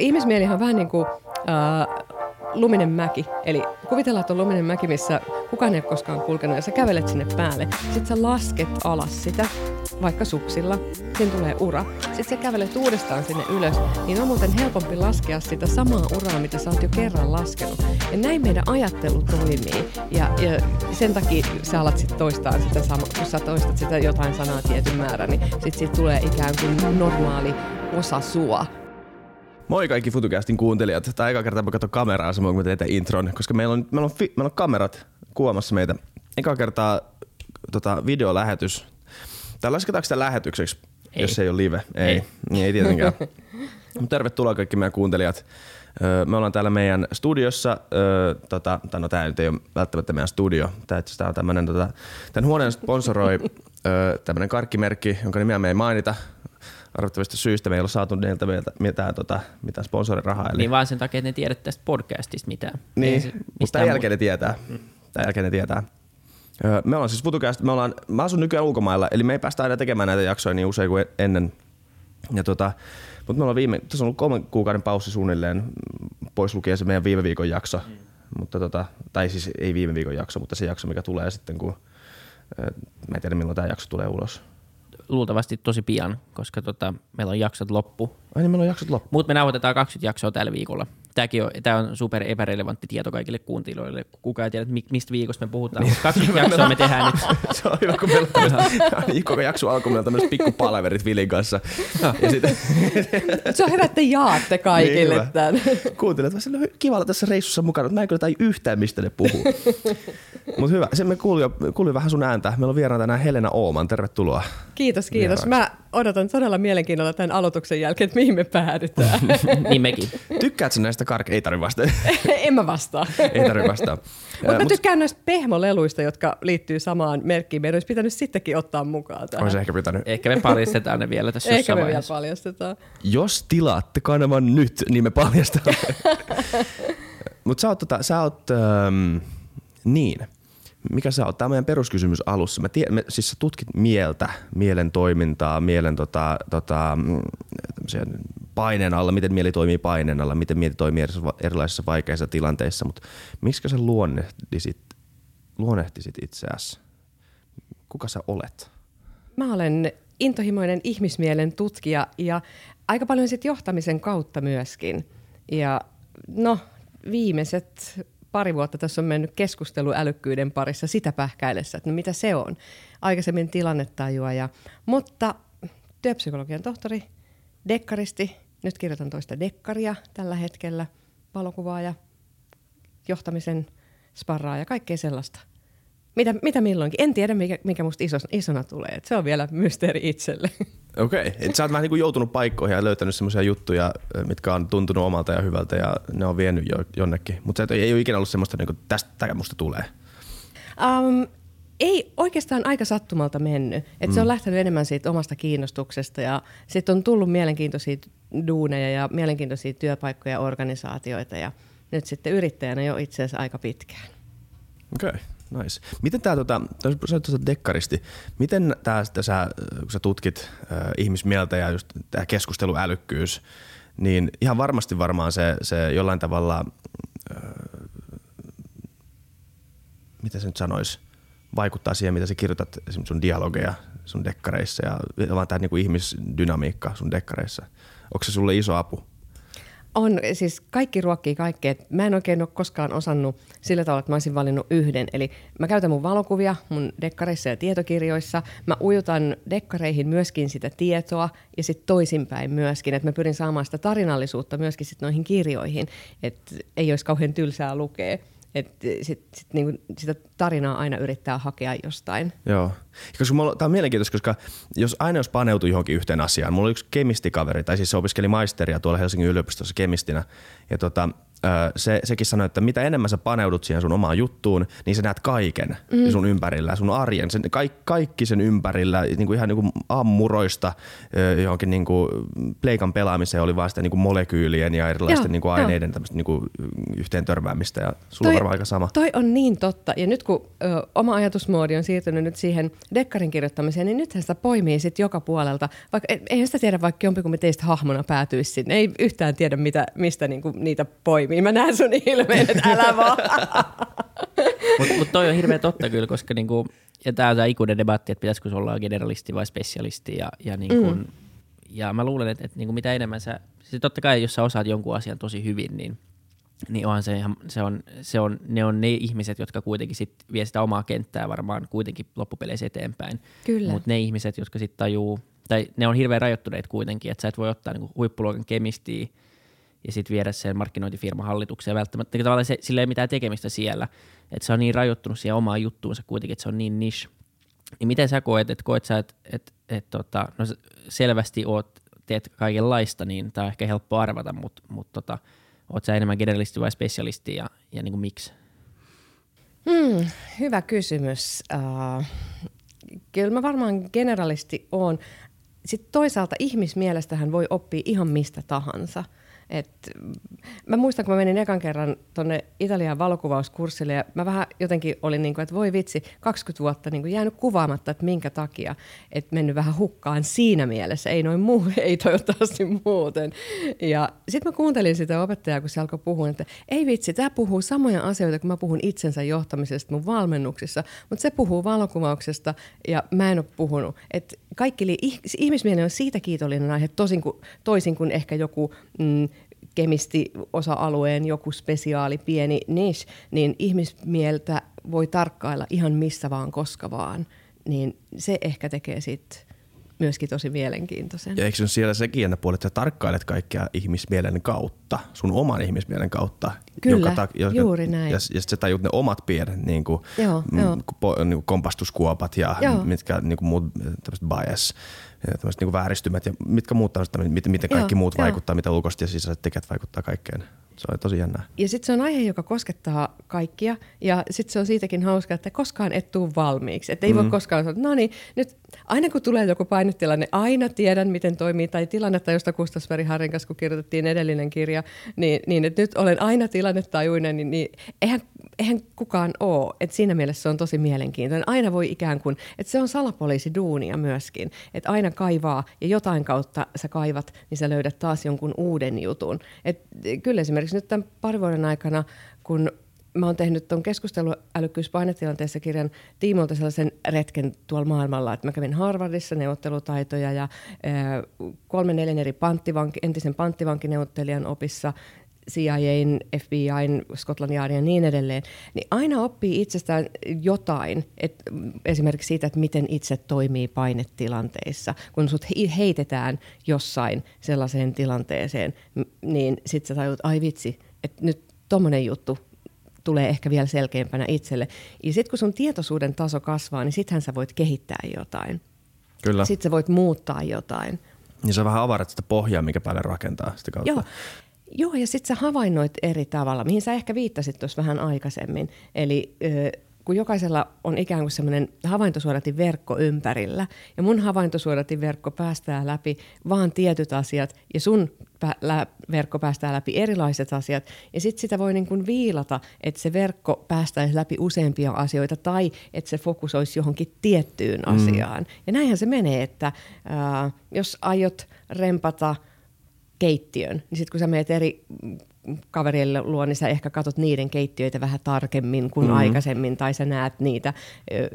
Ihmismielihan on vähän niin kuin äh, luminen mäki. Eli kuvitellaan, että on luminen mäki, missä kukaan ei ole koskaan kulkenut ja sä kävelet sinne päälle. Sitten sä lasket alas sitä, vaikka suksilla. Siinä tulee ura. Sitten sä kävelet uudestaan sinne ylös. Niin on muuten helpompi laskea sitä samaa uraa, mitä sä oot jo kerran laskenut. Ja näin meidän ajattelu toimii. Ja, ja sen takia sä alat sitten toistaa sitä samaa. Kun sä toistat sitä jotain sanaa tietyn määrän, niin sitten siitä tulee ikään kuin normaali osa sua. Moi kaikki FutuCastin kuuntelijat. Tämä eka kerta mä katson kameraa samoin kuin teitä intron, koska meillä on, meillä on, fi, meillä on kamerat kuomassa meitä. Eka kertaa tota, videolähetys. Tai lasketaanko sitä lähetykseksi, ei. jos se ei ole live? Ei, ei, niin ei tietenkään. Tervetuloa kaikki meidän kuuntelijat. Me ollaan täällä meidän studiossa, tota, tai no tämä nyt ei ole välttämättä meidän studio, tämä on tämmöinen, tota, tämän huoneen sponsoroi tämmöinen karkkimerkki, jonka nimeä me ei mainita, arvottavista syistä me ei ole saatu niiltä mitään, tota, mitään sponsorirahaa. Eli... Niin vaan sen takia, että ne tiedät tästä podcastista mitään. Niin, se, mutta tämän jälkeen ne tietää. Mm. Tämän jälkeen ne tietää. Me ollaan siis FutuCast, me ollaan, mä asun nykyään ulkomailla, eli me ei päästä aina tekemään näitä jaksoja niin usein kuin ennen. Ja tota, mutta me ollaan viime, tässä on ollut kolmen kuukauden paussi suunnilleen, pois lukien se meidän viime viikon jakso. Mm. Mutta tota, tai siis ei viime viikon jakso, mutta se jakso, mikä tulee sitten, kun mä en tiedä milloin tämä jakso tulee ulos luultavasti tosi pian, koska tota, meillä on jaksot loppu. Ai niin, meillä on jaksot loppu. Mutta me nauhoitetaan 20 jaksoa tällä viikolla. Tämäkin on, tämä on super epärelevantti tieto kaikille kuuntelijoille. Kukaan ei tiedä, mistä viikosta me puhutaan. Niin. 20 jaksoa me tehdään nyt. Se on hyvä, kun meillä on koko jakso alkuun meillä on tämmöiset pikkupalaverit Vilin kanssa. Ja sitten... Se on hyvä, että jaatte kaikille niin, tämän. Kuuntelijat, se on kiva olla tässä reissussa mukana, mä en kyllä tai yhtään, mistä ne puhuu. Mutta hyvä, se me kuuli, kuuli vähän sun ääntä. Meillä on vieraana tänään Helena Ooman, tervetuloa. Kiitos, kiitos. Mä odotan todella mielenkiinnolla tämän aloituksen jälkeen, että mihin me päädytään. niin mekin. Tykkäätkö näistä kark... Ei tarvi vastaa. en mä vastaa. Ei tarvi vastaa. Mutta mä tykkään näistä pehmoleluista, jotka liittyy samaan merkkiin. Meidän olisi pitänyt sittenkin ottaa mukaan tähän. Olisi ehkä pitänyt. Ehkä me paljastetaan ne vielä tässä Ehkä me vielä paljastetaan. Jos tilaatte kanavan nyt, niin me paljastamme. Mutta sä oot, tota, sä oot ähm, niin, mikä sä oot? Tämä on meidän peruskysymys alussa. Mä tiedän, me, siis sä tutkit mieltä, mielen toimintaa, mielen tota, tota, mm, paineen alla, miten mieli toimii paineen alla, miten mieli toimii erilaisissa vaikeissa tilanteissa, mutta miksi sä luonnehtisit, luonnehtisit itseäsi? Kuka sä olet? Mä olen intohimoinen ihmismielen tutkija ja aika paljon sit johtamisen kautta myöskin. Ja no, viimeiset pari vuotta tässä on mennyt keskustelu älykkyyden parissa sitä pähkäilessä, että no mitä se on. Aikaisemmin tilannetajua, ja, mutta työpsykologian tohtori, dekkaristi, nyt kirjoitan toista dekkaria tällä hetkellä, valokuvaaja, johtamisen sparraa ja kaikkea sellaista. Mitä, mitä milloinkin. En tiedä, mikä, mikä musta iso, isona tulee. Et se on vielä mysteeri itselle. Okei. Okay. Et sä oot vähän niin kuin joutunut paikkoihin ja löytänyt semmoisia juttuja, mitkä on tuntunut omalta ja hyvältä ja ne on vienyt jo, jonnekin. Mutta ei ole ikinä ollut semmoista, niin kuin tästä musta tulee. Um, ei oikeastaan aika sattumalta mennyt. Et mm. Se on lähtenyt enemmän siitä omasta kiinnostuksesta ja sitten on tullut mielenkiintoisia duuneja ja mielenkiintoisia työpaikkoja ja organisaatioita ja nyt sitten yrittäjänä jo itse asiassa aika pitkään. Okei. Okay. Nice. Miten tämä, tota, sä tuota dekkaristi, miten tämä, sä, kun sä tutkit äh, ihmismieltä ja just tämä keskusteluälykkyys, niin ihan varmasti varmaan se, se jollain tavalla, äh, mitä se nyt sanoisi, vaikuttaa siihen, mitä sä kirjoitat esimerkiksi sun dialogeja sun dekkareissa ja vaan tämä niinku ihmisdynamiikka sun dekkareissa. Onko se sulle iso apu? On, siis kaikki ruokkii kaikkea. Mä en oikein ole koskaan osannut sillä tavalla, että mä olisin valinnut yhden. Eli mä käytän mun valokuvia mun dekkareissa ja tietokirjoissa. Mä ujutan dekkareihin myöskin sitä tietoa ja sitten toisinpäin myöskin. Että mä pyrin saamaan sitä tarinallisuutta myöskin sit noihin kirjoihin. Että ei olisi kauhean tylsää lukea. Että sit, sit niinku sitä tarinaa aina yrittää hakea jostain. Joo. Tämä on mielenkiintoista, koska jos aina jos paneutuu johonkin yhteen asiaan. Mulla oli yksi kemistikaveri, tai siis se opiskeli maisteria tuolla Helsingin yliopistossa kemistinä. Ja tota, se, sekin sanoi, että mitä enemmän sä paneudut siihen sun omaan juttuun, niin sä näet kaiken mm. sun ympärillä, sun arjen, sen, kaikki, kaikki sen ympärillä, niin kuin ihan niin kuin aamuroista johonkin niin kuin pleikan pelaamiseen oli vaan sitä niin kuin molekyylien ja erilaisten Joo, niin kuin aineiden tämmöistä niin kuin yhteen törmäämistä ja sulla on varmaan aika sama. Toi on niin totta. Ja nyt kun ö, oma ajatusmoodi on siirtynyt nyt siihen dekkarin kirjoittamiseen, niin nythän sitä poimii sit joka puolelta. Vaikka e- eihän sitä tiedä, vaikka jompikumpi teistä hahmona päätyisi sinne. Ei yhtään tiedä, mitä, mistä niinku niitä poimii. Mä näen sun ilmeen, että älä vaan. Mutta mut toi on hirveän totta kyllä, koska niinku, ja tämä on tämä ikuinen debatti, että pitäisikö se olla generalisti vai spesialisti. Ja, ja, niinku, mm. ja mä luulen, että, että niinku mitä enemmän sä, siis totta kai jos sä osaat jonkun asian tosi hyvin, niin niin onhan se, ihan, se, on, se on, ne on ne ihmiset, jotka kuitenkin sit vie sitä omaa kenttää varmaan kuitenkin loppupeleissä eteenpäin. Kyllä. Mutta ne ihmiset, jotka sitten tajuu, tai ne on hirveän rajoittuneet kuitenkin, että sä et voi ottaa niinku huippuluokan kemistiä ja sitten viedä sen markkinointifirman hallitukseen välttämättä. Tavallaan se, sillä ei mitään tekemistä siellä, että se on niin rajoittunut siihen omaan juttuunsa kuitenkin, että se on niin niche. Niin miten sä koet, että koet sä, että et, et, tota, no selvästi oot, teet kaikenlaista, niin tämä on ehkä helppo arvata, mutta mut, tota, oot sä enemmän generalisti vai spesialisti ja, ja niin kuin miksi? Hmm, hyvä kysymys. Uh, kyllä mä varmaan generalisti on. Sitten toisaalta ihmismielestähän voi oppia ihan mistä tahansa. Et, mä muistan, kun mä menin ekan kerran tuonne Italian valokuvauskurssille ja mä vähän jotenkin olin niin kuin, että voi vitsi, 20 vuotta niin kuin jäänyt kuvaamatta, että minkä takia, että mennyt vähän hukkaan siinä mielessä, ei noin muu, ei toivottavasti muuten. Ja sitten mä kuuntelin sitä opettajaa, kun se alkoi puhua, että ei vitsi, tämä puhuu samoja asioita, kun mä puhun itsensä johtamisesta mun valmennuksissa, mutta se puhuu valokuvauksesta ja mä en ole puhunut. Et kaikki li- ihmismieli on siitä kiitollinen aihe, tosin kuin, toisin kuin ehkä joku mm, kemisti-osa-alueen joku spesiaali, pieni niche, niin ihmismieltä voi tarkkailla ihan missä vaan, koska vaan. Niin se ehkä tekee sitten myöskin tosi mielenkiintoisen. Ja eikö se siellä sekin jännä puoli, että sä tarkkailet kaikkea ihmismielen kautta, sun oman ihmismielen kautta. Kyllä, joka, joka, juuri näin. Ja, ja sä tajut ne omat pienet niin kuin, Joo, m, joo. po, niin kuin kompastuskuopat ja Joo. mitkä niin kuin muut bias ja tämmöiset niin kuin vääristymät ja mitkä muut tämmöiset, miten, miten kaikki Joo, muut joo. vaikuttaa, mitä ulkoiset ja sisäiset tekijät vaikuttaa kaikkeen. Se on tosi jännää. Ja sitten se on aihe, joka koskettaa kaikkia. Ja sitten se on siitäkin hauska, että koskaan et tuu valmiiksi. Että ei mm. voi koskaan sanoa, no niin, nyt aina kun tulee joku painetilanne, aina tiedän, miten toimii. Tai tilannetta, josta Kustasveri Harrin kanssa, kun kirjoitettiin edellinen kirja, niin, niin että nyt olen aina tilannetajuinen, niin, niin eihän, eihän kukaan ole. Et siinä mielessä se on tosi mielenkiintoinen. Aina voi ikään kuin, että se on salapoliisiduunia myöskin. Että aina kaivaa ja jotain kautta sä kaivat, niin sä löydät taas jonkun uuden jutun. Et kyllä esimerkiksi nyt tämän parin vuoden aikana, kun mä oon tehnyt tuon keskusteluälykkyyspainetilanteessa kirjan tiimolta sellaisen retken tuolla maailmalla, että mä kävin Harvardissa neuvottelutaitoja ja kolmen neljän eri panttivanki, entisen panttivankineuvottelijan opissa, CIAn, FBIn, Scotland Yardin ja niin edelleen, niin aina oppii itsestään jotain, et esimerkiksi siitä, että miten itse toimii painetilanteissa. Kun sut he- heitetään jossain sellaiseen tilanteeseen, niin sit sä tajut, ai vitsi, että nyt tommonen juttu tulee ehkä vielä selkeämpänä itselle. Ja sitten kun sun tietoisuuden taso kasvaa, niin sittenhän sä voit kehittää jotain. Kyllä. Sitten sä voit muuttaa jotain. Ja sä vähän avarat sitä pohjaa, mikä päälle rakentaa sitä kautta. Joo. Joo, ja sitten sä havainnoit eri tavalla, mihin sä ehkä viittasit tuossa vähän aikaisemmin. Eli kun jokaisella on ikään kuin semmoinen havaintosuodatin verkko ympärillä, ja mun havaintosuodatin verkko päästää läpi vaan tietyt asiat, ja sun pä- lä- verkko päästää läpi erilaiset asiat, ja sitten sitä voi niin kuin viilata, että se verkko päästäisi läpi useampia asioita, tai että se fokusoisi johonkin tiettyyn asiaan. Ja näinhän se menee, että ää, jos aiot rempata keittiön, niin sitten kun sä meet eri kaverille luo, niin sä ehkä katot niiden keittiöitä vähän tarkemmin kuin mm-hmm. aikaisemmin, tai sä näet niitä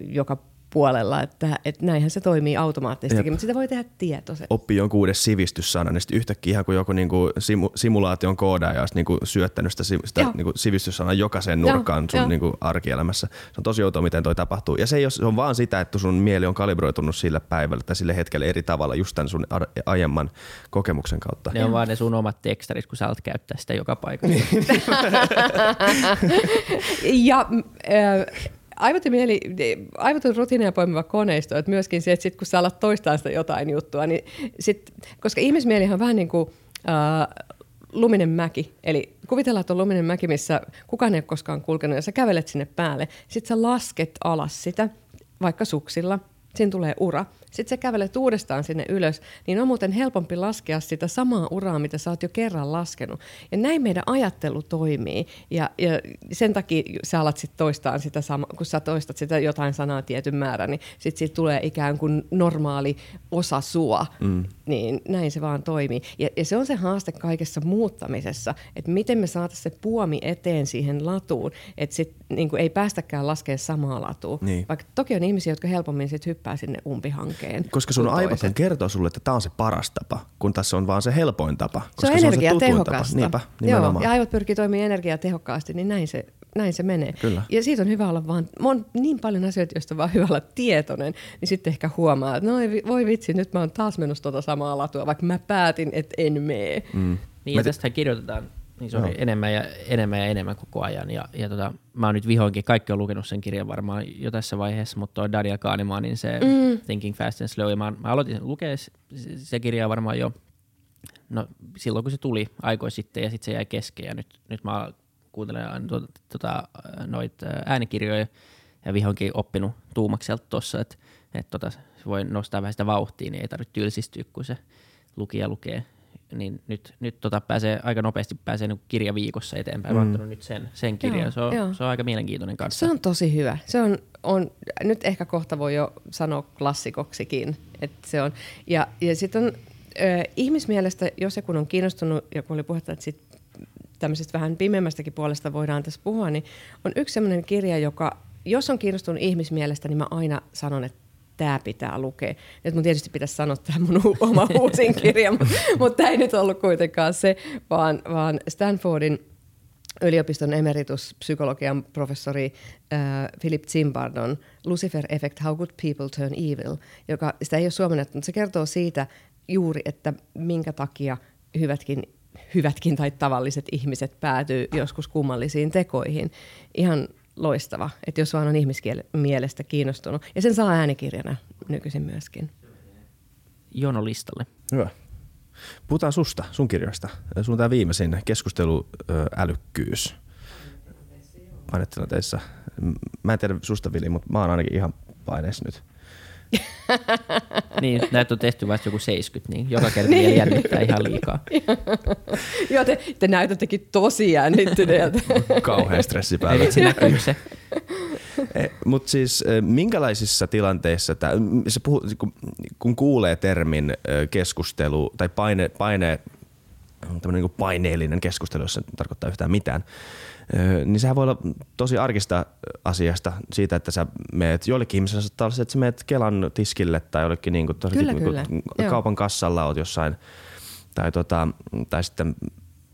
joka puolella, että, että näinhän se toimii automaattisestikin, Jep. mutta sitä voi tehdä tietoisesti. oppii jonkun uuden sivistyssana, niin sitten yhtäkkiä ihan kuin joku niinku simu, simulaation koodaaja olisi niinku syöttänyt sitä, si- sitä Joo. niinku sivistyssanaa jokaiseen Joo, nurkkaan sun joo. niinku arkielämässä. Se on tosi outoa, miten toi tapahtuu. Ja se, ei ole, se on vaan sitä, että sun mieli on kalibroitunut sille päivälle tai sille hetkelle eri tavalla just tämän sun ar- aiemman kokemuksen kautta. Ne on vaan ne sun omat tekstarit, kun sä alat käyttää sitä joka paikassa. Ja äh, aivot ja mieli, aivot on rutiineja poimiva koneisto, että myöskin se, että sit kun sä alat toistaa sitä jotain juttua, niin sit, koska ihmismielihan on vähän niin kuin äh, luminen mäki, eli kuvitellaan, että on luminen mäki, missä kukaan ei ole koskaan kulkenut, ja sä kävelet sinne päälle. Sitten sä lasket alas sitä, vaikka suksilla, siinä tulee ura. Sitten sä kävelet uudestaan sinne ylös, niin on muuten helpompi laskea sitä samaa uraa, mitä sä oot jo kerran laskenut. Ja näin meidän ajattelu toimii. Ja, ja sen takia sä alat sitten toistaa sitä sama, kun sä toistat sitä jotain sanaa tietyn määrän, niin sitten siitä tulee ikään kuin normaali osa sua. Mm. Niin näin se vaan toimii. Ja, ja se on se haaste kaikessa muuttamisessa, että miten me saataisiin se puomi eteen siihen latuun, että sit niin ei päästäkään laskea samaa latua. Niin. Vaikka toki on ihmisiä, jotka helpommin sit hyppää sinne umpihankkeen hankeen. Koska sun aivot kertoo sulle, että tämä on se paras tapa, kun tässä on vaan se helpoin tapa. Koska se on energiatehokasta. Niinpä, Joo, ja aivot pyrkii toimimaan energiatehokkaasti, niin näin se, näin se menee. Kyllä. Ja siitä on hyvä olla vaan, on niin paljon asioita, joista on vaan hyvä olla tietoinen, niin sitten ehkä huomaa, että no voi vitsi, nyt mä oon taas menossa tuota samaa latua, vaikka mä päätin, että en mene. Mm. Niin ja tästä kirjoitetaan niin se oli no. enemmän ja enemmän ja enemmän koko ajan. Ja, ja tota, mä oon nyt vihdoinkin, kaikki on lukenut sen kirjan varmaan jo tässä vaiheessa, mutta toi Daniel Kahnemanin se mm. Thinking Fast and Slow, ja mä, mä aloitin sen lukea se, se kirja varmaan jo no, silloin, kun se tuli aikoin sitten, ja sitten se jäi kesken, ja nyt, nyt mä kuuntelen tuota, tuota, noita äänikirjoja, ja vihdoinkin oppinut tuumakselta tuossa, että et tota, se voi nostaa vähän sitä vauhtia, niin ei tarvitse tylsistyä, kun se lukija lukee niin nyt, nyt tota pääsee aika nopeasti pääsee niin kirja viikossa eteenpäin. Mm. Mä nyt sen, sen kirjan. Se on, se on aika mielenkiintoinen kanssa. Se on tosi hyvä. Se on, on, nyt ehkä kohta voi jo sanoa klassikoksikin. Että se on. Ja, ja sitten on ö, ihmismielestä, jos ja kun on kiinnostunut, ja kun oli puhetta, että sit tämmöisestä vähän pimeämmästäkin puolesta voidaan tässä puhua, niin on yksi sellainen kirja, joka, jos on kiinnostunut ihmismielestä, niin mä aina sanon, että tämä pitää lukea. Nyt mun tietysti pitäisi sanoa tämä mun oma uusin kirja, mutta, mutta tämä ei nyt ollut kuitenkaan se, vaan, vaan Stanfordin yliopiston psykologian professori äh, Philip Zimbardon Lucifer Effect, How Good People Turn Evil, joka sitä ei ole suomennettu, mutta se kertoo siitä juuri, että minkä takia hyvätkin hyvätkin tai tavalliset ihmiset päätyy joskus kummallisiin tekoihin. Ihan loistava, että jos vaan on ihmiskielestä kiinnostunut. Ja sen saa äänikirjana nykyisin myöskin. Jono listalle. Hyvä. Puhutaan susta, sun kirjoista. Sun tämä viimeisin keskusteluälykkyys painetilanteissa. Mä en tiedä susta, Vili, mutta mä oon ainakin ihan paineessa nyt. niin, näitä on tehty vasta joku 70, niin joka kerta niin. jännittää ihan liikaa. Joo, te, te näytättekin tosi jännittyneeltä. Kauhean stressi päällä. Ei näkyy se. Eh, Mutta siis eh, minkälaisissa tilanteissa, tää, se puhu, kun, kun kuulee termin eh, keskustelu tai paine, paine tämmöinen niin paineellinen keskustelu, jos se tarkoittaa yhtään mitään, niin sehän voi olla tosi arkista asiasta siitä, että sä meet, joillekin ihmisille saattaa olla se, että sä meet Kelan tiskille tai jollekin niin kuin, kyllä, niin kuin, kaupan kassalla oot jossain tai, tota, tai sitten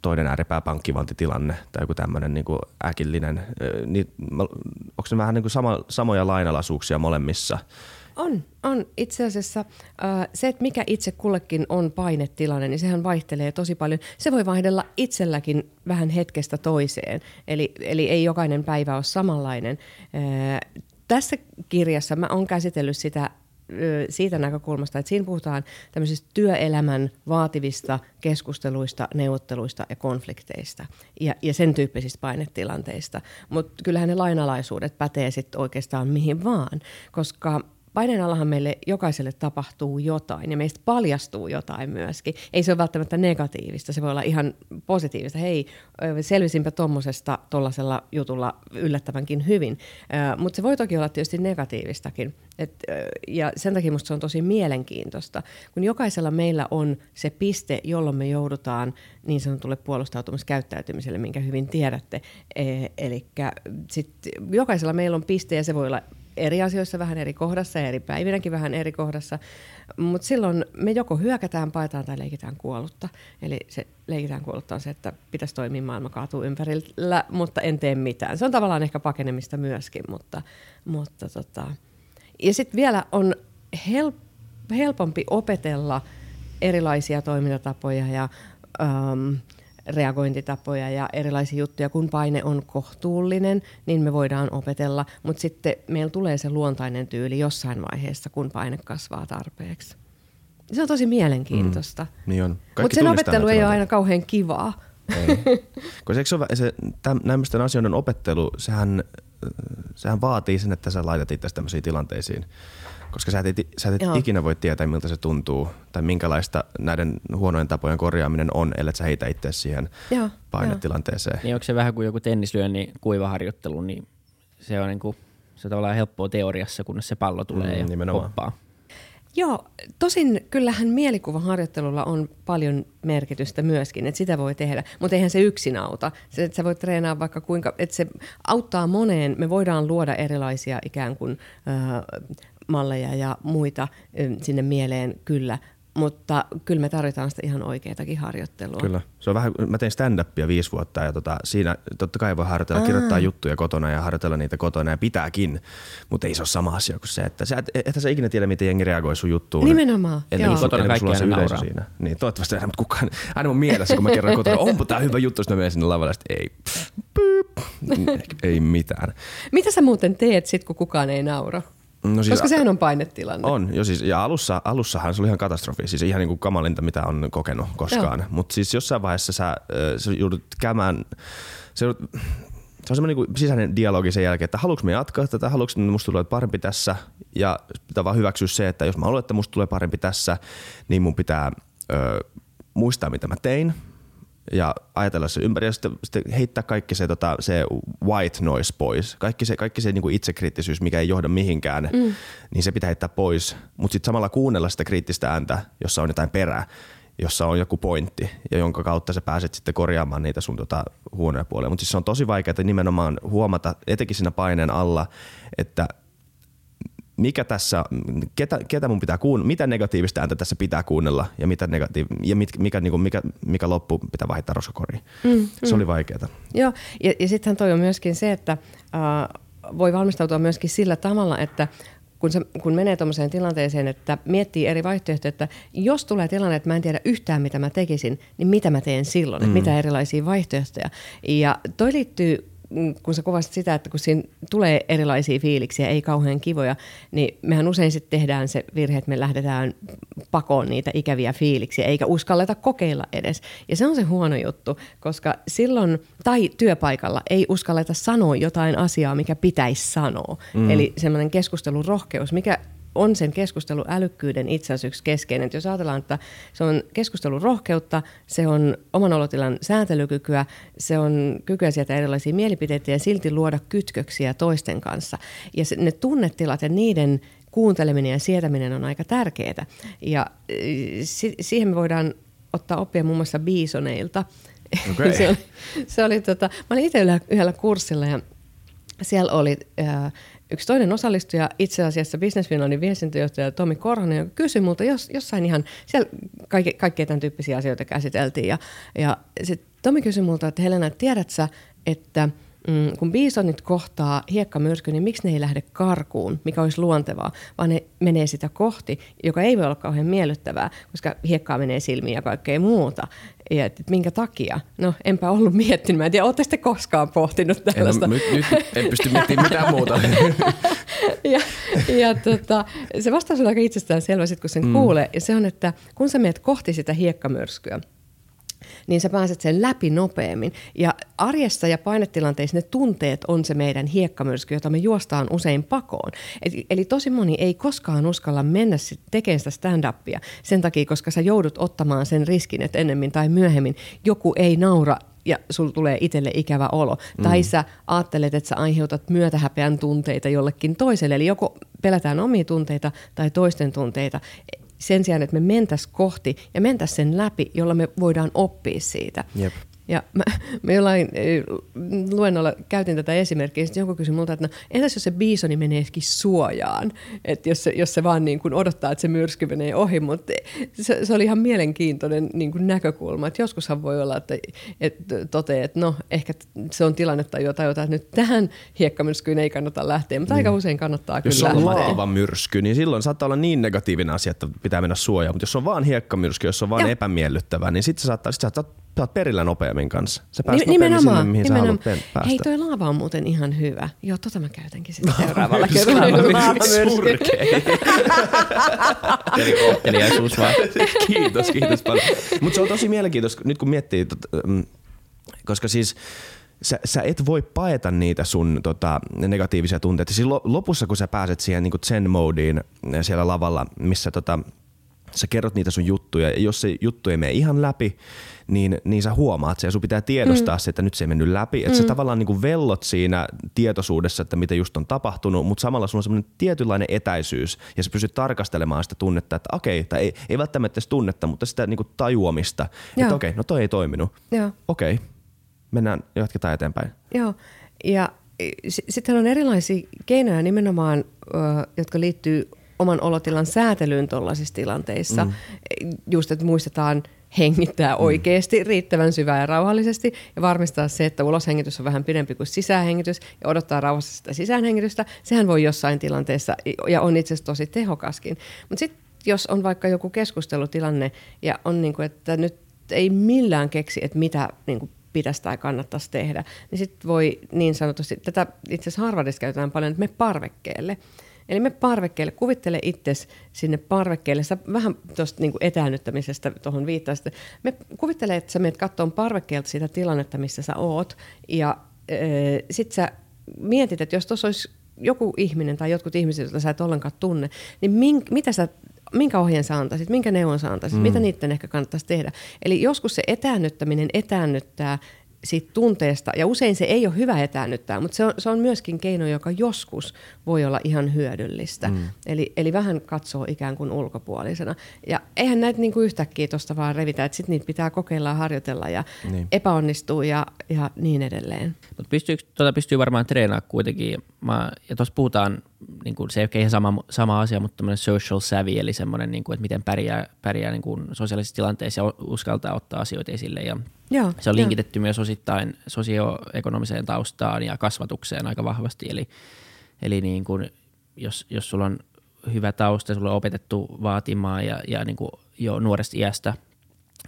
toinen ääripää pankkivantitilanne tai joku tämmöinen niin kuin äkillinen, niin, onko ne vähän niin kuin sama, samoja lainalaisuuksia molemmissa – on, on. Itse asiassa äh, se, että mikä itse kullekin on painetilanne, niin sehän vaihtelee tosi paljon. Se voi vaihdella itselläkin vähän hetkestä toiseen, eli, eli ei jokainen päivä ole samanlainen. Äh, tässä kirjassa mä oon käsitellyt sitä siitä näkökulmasta, että siinä puhutaan tämmöisistä työelämän vaativista keskusteluista, neuvotteluista ja konflikteista ja, ja sen tyyppisistä painetilanteista. Mutta kyllähän ne lainalaisuudet pätee sitten oikeastaan mihin vaan, koska paineen allahan meille jokaiselle tapahtuu jotain ja meistä paljastuu jotain myöskin. Ei se ole välttämättä negatiivista, se voi olla ihan positiivista. Hei, selvisinpä tuommoisesta tuollaisella jutulla yllättävänkin hyvin. Mutta se voi toki olla tietysti negatiivistakin. Et, ja sen takia minusta se on tosi mielenkiintoista, kun jokaisella meillä on se piste, jolloin me joudutaan niin sanotulle puolustautumiskäyttäytymiselle, minkä hyvin tiedätte. E, Eli jokaisella meillä on piste ja se voi olla eri asioissa vähän eri kohdassa ja eri päivinäkin vähän eri kohdassa. Mutta silloin me joko hyökätään, paetaan tai leikitään kuollutta. Eli se leikitään kuollutta on se, että pitäisi toimia maailma kaatuu ympärillä, mutta en tee mitään. Se on tavallaan ehkä pakenemista myöskin, mutta, mutta tota. Ja sitten vielä on help, helpompi opetella erilaisia toimintatapoja ja um, reagointitapoja ja erilaisia juttuja. Kun paine on kohtuullinen, niin me voidaan opetella, mutta sitten meillä tulee se luontainen tyyli jossain vaiheessa, kun paine kasvaa tarpeeksi. Se on tosi mielenkiintoista. Mm, niin on. Mutta sen opettelu ei ole aina kauhean kivaa, Ei. Koska eikö se, ole vä- se täm, nämmöisten asioiden opettelu, sehän, sehän vaatii sen, että sä laitat itse tämmöisiin tilanteisiin. Koska sä et, sä et Joo. ikinä voi tietää, miltä se tuntuu tai minkälaista näiden huonojen tapojen korjaaminen on, ellei sä heitä itse siihen Joo, painetilanteeseen. Niin onko se vähän kuin joku tennislyönnin kuivaharjoittelu, niin se on, niin kuin, se on tavallaan helppoa teoriassa, kunnes se pallo tulee Mm, ja nimenomaan. hoppaa. Joo, tosin kyllähän mielikuvaharjoittelulla on paljon merkitystä myöskin, että sitä voi tehdä, mutta eihän se yksin auta. Se, että sä voit treenaa vaikka kuinka, että se auttaa moneen, me voidaan luoda erilaisia ikään kuin äh, malleja ja muita sinne mieleen kyllä, mutta kyllä me tarvitaan sitä ihan oikeatakin harjoittelua. Kyllä. Se on vähän, mä tein stand-upia viisi vuotta ja tota, siinä totta kai voi harjoitella, kirjoittaa juttuja kotona ja harjoitella niitä kotona ja pitääkin, mutta ei se ole sama asia kuin se, että sä et, et sä ikinä tiedä, miten jengi reagoi sun juttuun. Nimenomaan, Ennen kuin, Kotona kaikki se aina yleisö nauraa. siinä. Niin, toivottavasti aina, mutta kukaan, aina mun mielessä, kun mä kerron kotona, onpa tää hyvä juttu, sitten mä menen sinne lavalle, sitten ei, pyyp, ei mitään. Mitä sä muuten teet sit, kun kukaan ei naura? No siis, Koska sehän on painetilanne. On, jo siis, ja alussa, alussahan se oli ihan katastrofi, siis ihan niin kuin kamalinta, mitä on kokenut koskaan. Mutta siis jossain vaiheessa sä, sä joudut käymään, se, joudut, se on semmoinen niin sisäinen dialogi sen jälkeen, että haluanko me jatkaa tätä, haluanko musta tulee parempi tässä, ja pitää vaan hyväksyä se, että jos mä haluan, että musta tulee parempi tässä, niin mun pitää ö, muistaa, mitä mä tein, ja ajatella se ympäri ja sitten, sitten heittää kaikki se, tota, se white noise pois. Kaikki se, kaikki se niin kuin itsekriittisyys, mikä ei johda mihinkään, mm. niin se pitää heittää pois. Mutta sitten samalla kuunnella sitä kriittistä ääntä, jossa on jotain perää, jossa on joku pointti ja jonka kautta sä pääset sitten korjaamaan niitä sun tota, huonoja puolia. Mutta siis se on tosi vaikeaa nimenomaan huomata, etenkin siinä paineen alla, että mikä tässä, ketä, ketä mun pitää kuunnella, mitä negatiivista ääntä tässä pitää kuunnella ja, mitä negatiiv- ja mit, mikä, niin mikä, mikä loppu pitää vaihtaa roskakoriin. Mm, se oli vaikeaa. Joo, ja, ja sittenhän toi on myöskin se, että äh, voi valmistautua myöskin sillä tavalla, että kun, se, kun menee tuommoiseen tilanteeseen, että miettii eri vaihtoehtoja, että jos tulee tilanne, että mä en tiedä yhtään, mitä mä tekisin, niin mitä mä teen silloin, mm. että mitä erilaisia vaihtoehtoja. Ja toi liittyy mm, kun sä kuvasit sitä, että kun siinä tulee erilaisia fiiliksiä, ei kauhean kivoja, niin mehän usein sitten tehdään se virhe, että me lähdetään pakoon niitä ikäviä fiiliksiä, eikä uskalleta kokeilla edes. Ja se on se huono juttu, koska silloin, tai työpaikalla, ei uskalleta sanoa jotain asiaa, mikä pitäisi sanoa. Mm. Eli semmoinen keskustelun rohkeus, mikä on sen keskustelun älykkyyden itse asiassa yksi keskeinen. Että jos ajatellaan, että se on keskustelun rohkeutta, se on oman olotilan sääntelykykyä, se on kykyä sieltä erilaisia mielipiteitä ja silti luoda kytköksiä toisten kanssa. Ja se, ne tunnetilat ja niiden kuunteleminen ja sietäminen on aika tärkeää. Ja äh, si- siihen me voidaan ottaa oppia muun muassa biisoneilta. Okei. se oli, se oli tota, mä olin itse yhdellä, yhdellä kurssilla ja siellä oli äh, yksi toinen osallistuja, itse asiassa Business Finlandin viestintäjohtaja Tomi Korhonen, joka kysyi multa jos, jossain ihan, siellä kaikki, kaikkia tämän tyyppisiä asioita käsiteltiin. Ja, ja sitten Tomi kysyi multa, että Helena, tiedät sä, että mm, kun biisonit kohtaa hiekkamyrsky, niin miksi ne ei lähde karkuun, mikä olisi luontevaa, vaan ne menee sitä kohti, joka ei voi olla kauhean miellyttävää, koska hiekkaa menee silmiin ja kaikkea muuta. Ja et, et minkä takia? No enpä ollut miettinyt. Mä en tiedä, ootte te koskaan pohtinut En, tällaista? nyt, nyt en pysty miettimään mitään muuta. ja, ja tota, se vastaus on aika itsestään selvä, sit kun sen mm. kuulee. Ja se on, että kun sä meet kohti sitä hiekkamyrskyä, niin sä pääset sen läpi nopeammin. Ja arjessa ja painetilanteissa ne tunteet on se meidän hiekkamyrsky, jota me juostaan usein pakoon. Eli, eli tosi moni ei koskaan uskalla mennä tekemään sitä stand-upia sen takia, koska sä joudut ottamaan sen riskin, että ennemmin tai myöhemmin joku ei naura ja sul tulee itselle ikävä olo. Mm. Tai sä ajattelet, että sä aiheutat myötähäpeän tunteita jollekin toiselle. Eli joko pelätään omia tunteita tai toisten tunteita sen sijaan, että me mentäs kohti ja mentäs sen läpi, jolla me voidaan oppia siitä. Jep. Ja mä, mä jollain luennolla käytin tätä esimerkkiä, ja sitten joku kysyi multa, että no, entäs jos se biisoni meneekin suojaan, että jos se, jos se vaan niin kuin odottaa, että se myrsky menee ohi, mutta se, se oli ihan mielenkiintoinen niin kuin näkökulma, että joskushan voi olla, että, että toteaa, että no ehkä se on tilannetta jotain, jota nyt tähän hiekkamyrskyyn ei kannata lähteä, mutta aika usein kannattaa Jos kyllä on lähteä. laava myrsky, niin silloin saattaa olla niin negatiivinen asia, että pitää mennä suojaan. Mutta jos on vaan hiekkamyrsky, jos on vaan Joo. epämiellyttävää, niin sitten saattaa, sit sä saat, sä oot perillä nopeammin kanssa. Sä pääset Ni- nopeammin sinne, mihin nimenomaan. sä haluat päästä. Hei, toi laava on muuten ihan hyvä. Joo, tota mä käytänkin sitten seuraavalla kerralla. Laavamyrsky. Eli kohteliaisuus vaan. kiitos, kiitos paljon. Mutta se on tosi mielenkiintoista, nyt kun miettii, mm, Koska siis sä, sä et voi paeta niitä sun tota, negatiivisia tunteita. Siis lopussa, kun sä pääset siihen niin zen-moodiin siellä lavalla, missä tota, sä kerrot niitä sun juttuja, ja jos se juttu ei mene ihan läpi, niin, niin sä huomaat se, ja sun pitää tiedostaa mm. se, että nyt se ei mennyt läpi. Että mm. sä tavallaan niin kuin vellot siinä tietoisuudessa, että mitä just on tapahtunut, mutta samalla sulla on semmoinen tietynlainen etäisyys, ja sä pystyt tarkastelemaan sitä tunnetta, että okei, tai ei, ei välttämättä edes tunnetta, mutta sitä niin kuin tajuamista, Joo. että okei, no toi ei toiminut. Joo. Okei, mennään, jatketaan eteenpäin. Joo, ja sitten on erilaisia keinoja nimenomaan, jotka liittyy oman olotilan säätelyyn tuollaisissa tilanteissa. Mm. Just, että muistetaan hengittää mm. oikeasti riittävän syvää ja rauhallisesti ja varmistaa se, että uloshengitys on vähän pidempi kuin sisäänhengitys ja odottaa rauhassa sitä sisäänhengitystä. Sehän voi jossain tilanteessa ja on itse asiassa tosi tehokaskin. Mutta sitten jos on vaikka joku keskustelutilanne ja on niin kuin, että nyt ei millään keksi, että mitä niin kuin pitäisi tai kannattaisi tehdä, niin sitten voi niin sanotusti, tätä itse asiassa Harvardissa käytetään paljon, että me parvekkeelle. Eli me parvekkeelle, kuvittele itsesi sinne parvekkeelle. Sä vähän tuosta niin etäännyttämisestä tuohon viittasit. Me kuvittele, että sä menet katsomaan parvekkeelta sitä tilannetta, missä sä oot. Ja äh, sit sä mietit, että jos tuossa olisi joku ihminen tai jotkut ihmiset, joita sä et ollenkaan tunne, niin mink, mitä sä minkä ohjeen sä antaisit, minkä neuvon sä antaisit, mm. mitä niiden ehkä kannattaisi tehdä. Eli joskus se etäännyttäminen etäännyttää siitä tunteesta, ja usein se ei ole hyvä etäännyttää, mutta se on, se on myöskin keino, joka joskus voi olla ihan hyödyllistä. Mm. Eli, eli vähän katsoo ikään kuin ulkopuolisena. Ja eihän näitä niin kuin yhtäkkiä tuosta vaan revitä, että sitten niitä pitää kokeilla ja harjoitella ja niin. epäonnistuu ja, ja niin edelleen. Mutta pystyy, tuota pystyy varmaan treenaamaan kuitenkin. Mä, ja tuossa puhutaan, niin kuin, se ei ole ihan sama, sama asia, mutta tämmöinen social savvy, eli semmoinen, niin kuin, että miten pärjää, pärjää niin kuin sosiaalisissa tilanteissa ja uskaltaa ottaa asioita esille. Ja Joo, se on linkitetty jo. myös osittain sosioekonomiseen taustaan ja kasvatukseen aika vahvasti. Eli, eli niin kuin, jos, jos sulla on hyvä tausta, sulla on opetettu vaatimaan ja, ja niin kuin jo nuoresta iästä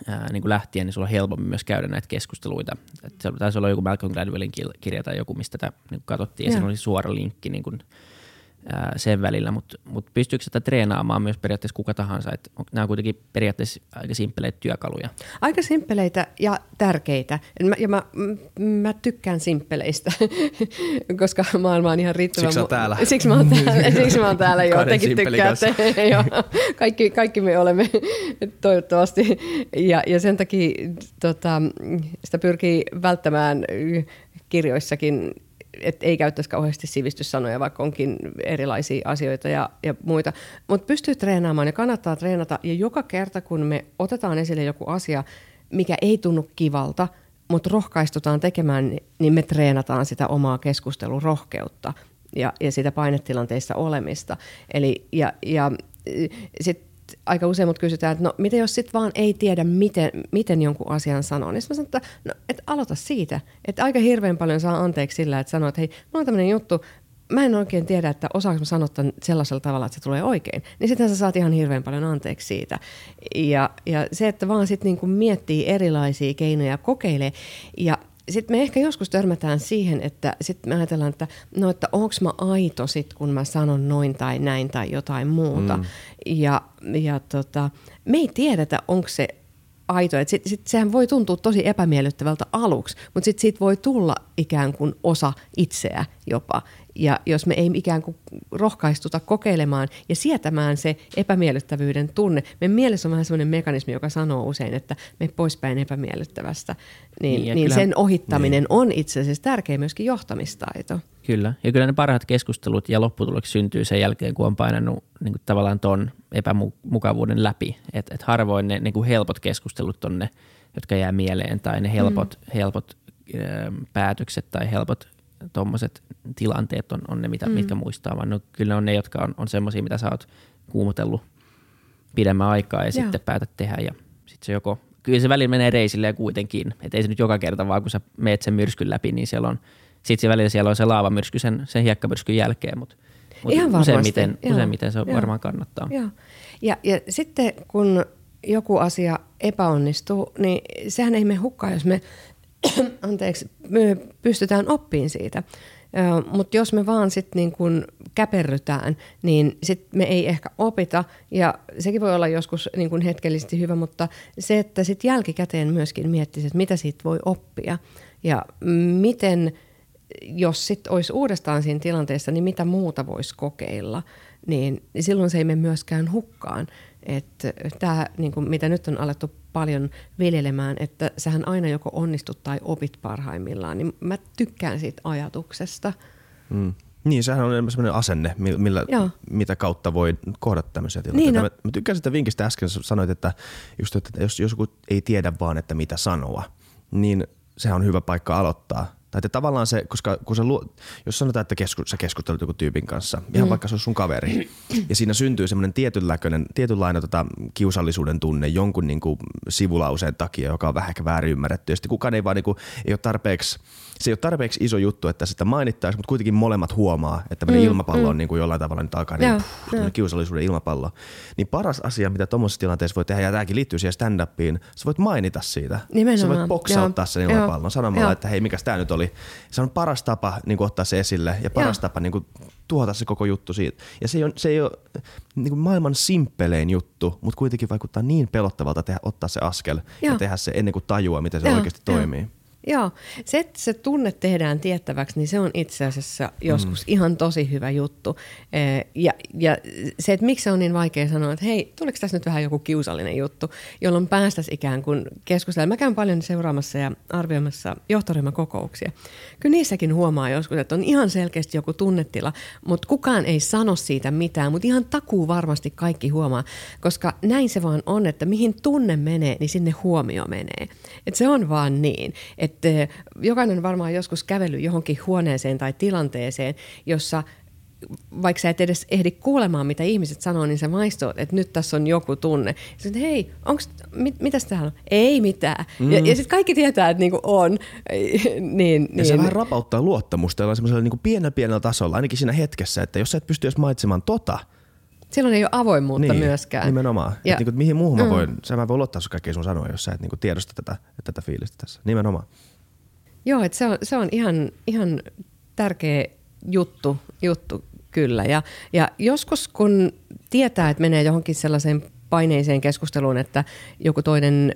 ää, niin kuin lähtien, niin sulla on helpommin myös käydä näitä keskusteluita. Et se taisi olla joku Malcolm Gladwellin kirja tai joku, mistä tätä niin katsottiin, ja siinä oli suora linkki niin kuin ää, sen välillä, mutta mut pystyykö sitä treenaamaan myös periaatteessa kuka tahansa? Et on, nämä on kuitenkin periaatteessa aika simppeleitä työkaluja. Aika simppeleitä ja tärkeitä. Mä, ja mä, mä tykkään simppeleistä, koska maailma on ihan riittävän... Siksi täällä. Siksi mä oon täällä, siksi mä oon täällä jo, tekin tykkäätte. kaikki, kaikki me olemme toivottavasti. Ja, ja sen takia tota, sitä pyrkii välttämään kirjoissakin et ei käyttäisi kauheasti sivistyssanoja, vaikka onkin erilaisia asioita ja, ja muita. Mutta pystyy treenaamaan ja kannattaa treenata. Ja joka kerta, kun me otetaan esille joku asia, mikä ei tunnu kivalta, mutta rohkaistutaan tekemään, niin me treenataan sitä omaa keskustelurohkeutta ja, ja sitä painetilanteissa olemista. Eli, ja, ja sit aika usein mut kysytään, että no miten jos sit vaan ei tiedä, miten, miten jonkun asian sanoo. Niin mä sanon, että no, et aloita siitä. Että aika hirveän paljon saa anteeksi sillä, että sanoo, että hei, mulla on tämmöinen juttu, mä en oikein tiedä, että osaanko mä sanoa tämän sellaisella tavalla, että se tulee oikein. Niin sitten sä saat ihan hirveän paljon anteeksi siitä. Ja, ja se, että vaan sitten niinku miettii erilaisia keinoja, kokeilee. Ja sitten me ehkä joskus törmätään siihen, että sitten me ajatellaan, että no, että onko mä aito sit, kun mä sanon noin tai näin tai jotain muuta. Mm. Ja, ja tota, me ei tiedetä, onko se aito. Et sit, sit sehän voi tuntua tosi epämiellyttävältä aluksi, mutta sitten siitä voi tulla ikään kuin osa itseä jopa. Ja jos me ei ikään kuin rohkaistuta kokeilemaan ja sietämään se epämiellyttävyyden tunne, meidän mielessä on vähän sellainen mekanismi, joka sanoo usein, että me poispäin epämiellyttävästä, niin, niin, niin sen ohittaminen niin. on itse asiassa tärkeä myöskin johtamistaito. Kyllä, ja kyllä ne parhaat keskustelut ja lopputulokset syntyy sen jälkeen, kun on painanut niin kuin tavallaan ton epämukavuuden läpi. Että et harvoin ne niin kuin helpot keskustelut on ne, jotka jää mieleen, tai ne helpot, mm. helpot päätökset tai helpot tuommoiset tilanteet on, on ne, mitä, mm. mitkä muistaa, vaan no, kyllä ne on ne, jotka on, on semmoisia, mitä sä oot kuumotellut pidemmän aikaa ja Joo. sitten päätät tehdä ja sitten se joko, kyllä se välillä menee reisille ja kuitenkin, että ei se nyt joka kerta vaan kun sä meet sen myrskyn läpi, niin siellä on, sitten se välillä siellä on se laavamyrsky sen, sen hiekkamyrskyn jälkeen, mutta mut Ihan useimmiten, useimmiten se Joo. varmaan kannattaa. Joo. Ja, ja sitten kun joku asia epäonnistuu, niin sehän ei me hukkaa, jos me anteeksi, me pystytään oppiin siitä. Mutta jos me vaan sitten niin kun käperrytään, niin sit me ei ehkä opita. Ja sekin voi olla joskus niin kun hetkellisesti hyvä, mutta se, että sitten jälkikäteen myöskin miettisi, että mitä siitä voi oppia. Ja miten, jos sitten olisi uudestaan siinä tilanteessa, niin mitä muuta voisi kokeilla, niin silloin se ei mene myöskään hukkaan. Että tämä, niin mitä nyt on alettu paljon viljelemään, että sähän aina joko onnistut tai opit parhaimmillaan, niin mä tykkään siitä ajatuksesta. Mm. Niin, sehän on sellainen asenne, millä, mitä kautta voi kohdata tämmöisiä tilanteita. Niin, no. mä, mä tykkään sitä vinkistä äsken, sanoit, että, just, että jos, jos joku ei tiedä vaan, että mitä sanoa, niin sehän on hyvä paikka aloittaa tai että tavallaan se, koska kun se luo, jos sanotaan, että kesku, sä keskustelut joku tyypin kanssa, ihan mm. vaikka se on sun kaveri, ja siinä syntyy semmoinen tietynlainen, tietynlainen tota, kiusallisuuden tunne jonkun niin kuin, sivulauseen takia, joka on vähän ehkä väärin ymmärretty, ja sitten kukaan ei vaan niin kuin, ei ole tarpeeksi, se ei ole tarpeeksi iso juttu, että sitä mainittaisiin, mutta kuitenkin molemmat huomaa, että tämmöinen mm, ilmapallo mm. on niin kuin jollain tavalla nyt alkaa niin, puh, kiusallisuuden ilmapallo. Niin paras asia, mitä tuommoisessa tilanteessa voi tehdä, ja tämäkin liittyy siihen stand-upiin, sä voit mainita siitä. Nimenomaan. Sä voit boksauttaa sen ilmapallon sanomalla, että hei, mikä tämä nyt oli. Se on paras tapa niin kuin ottaa se esille ja paras Joo. tapa niin kuin, tuhota se koko juttu siitä. Ja se ei ole, se ei ole niin kuin maailman simppelein juttu, mutta kuitenkin vaikuttaa niin pelottavalta tehdä, ottaa se askel Joo. ja tehdä se ennen kuin tajua, miten se Joo. oikeasti toimii. Joo, se, että se tunne tehdään tiettäväksi, niin se on itse asiassa joskus mm. ihan tosi hyvä juttu. Ja, ja se, että miksi se on niin vaikea sanoa, että hei, tuliko tässä nyt vähän joku kiusallinen juttu, jolloin päästäisiin ikään kuin keskustelemaan. Mä käyn paljon seuraamassa ja arvioimassa johtoryhmäkokouksia. Kyllä niissäkin huomaa joskus, että on ihan selkeästi joku tunnetila, mutta kukaan ei sano siitä mitään, mutta ihan takuu varmasti kaikki huomaa, koska näin se vaan on, että mihin tunne menee, niin sinne huomio menee. Et se on vaan niin, että että jokainen varmaan joskus kävellyt johonkin huoneeseen tai tilanteeseen, jossa vaikka sä et edes ehdi kuulemaan, mitä ihmiset sanoo, niin sä maistot, että nyt tässä on joku tunne. Sitten, hei, onks, mit, mitäs täällä on? Ei mitään. Mm. Ja, ja sitten kaikki tietää, että niinku on. niin, ja niin. se vähän rapauttaa luottamusta semmoisella niinku pienellä pienellä tasolla, ainakin siinä hetkessä, että jos sä et pysty edes mainitsemaan tota, Silloin ei ole avoimuutta niin, myöskään. Nimenomaan. Ja, että niinku, mihin muuhun mm. mä voin, sä mä voin luottaa sun kaikkea sun sanoja, jos sä et niinku tiedosta tätä, tätä fiilistä tässä. Nimenomaan. Joo, että se on, se on ihan, ihan tärkeä juttu, juttu kyllä. Ja, ja joskus kun tietää, että menee johonkin sellaiseen paineiseen keskusteluun, että joku toinen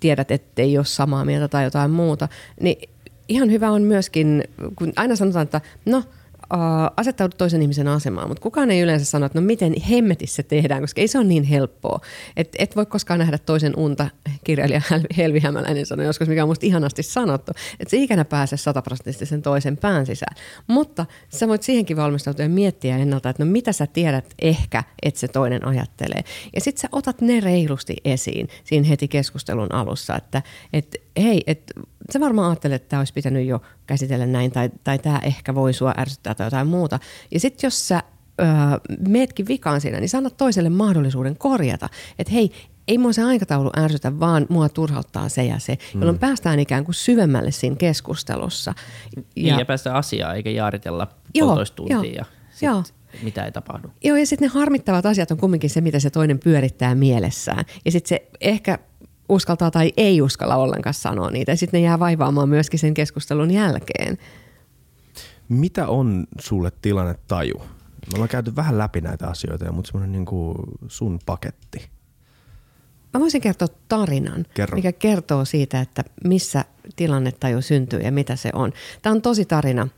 tiedät, että ei ole samaa mieltä tai jotain muuta, niin ihan hyvä on myöskin, kun aina sanotaan, että no – uh, asettaudu toisen ihmisen asemaan, mutta kukaan ei yleensä sano, että no miten hemmetissä tehdään, koska ei se ole niin helppoa. Et, et voi koskaan nähdä toisen unta, kirjailija Helvi Hämäläinen sanoi joskus, mikä on musta ihanasti sanottu, että se ikänä pääse sataprosenttisesti sen toisen pään sisään. Mutta sä voit siihenkin valmistautua ja miettiä ennalta, että no mitä sä tiedät ehkä, että se toinen ajattelee. Ja sitten sä otat ne reilusti esiin siinä heti keskustelun alussa, että et, hei, että sä varmaan ajattelet, että tämä olisi pitänyt jo käsitellä näin, tai, tai tämä ehkä voi sua ärsyttää tai jotain muuta. Ja sitten jos sä öö, meetkin vikaan siinä, niin sä annat toiselle mahdollisuuden korjata, että hei, ei mua se aikataulu ärsytä, vaan mua turhauttaa se ja se, jolloin mm. päästään ikään kuin syvemmälle siinä keskustelussa. Ja, niin, ja päästään asiaan, eikä jaaritella puolitoista tuntia joo, ja sit joo. mitä ei tapahdu. Joo, ja sitten ne harmittavat asiat on kumminkin se, mitä se toinen pyörittää mielessään. Ja sitten se ehkä uskaltaa tai ei uskalla ollenkaan sanoa niitä. Ja sitten ne jää vaivaamaan myöskin sen keskustelun jälkeen. Mitä on sulle tilanne taju? Me ollaan käyty vähän läpi näitä asioita, mutta semmoinen niin kuin sun paketti. Mä voisin kertoa tarinan, Kerro. mikä kertoo siitä, että missä tilannetaju syntyy ja mitä se on. Tämä on tosi tarina.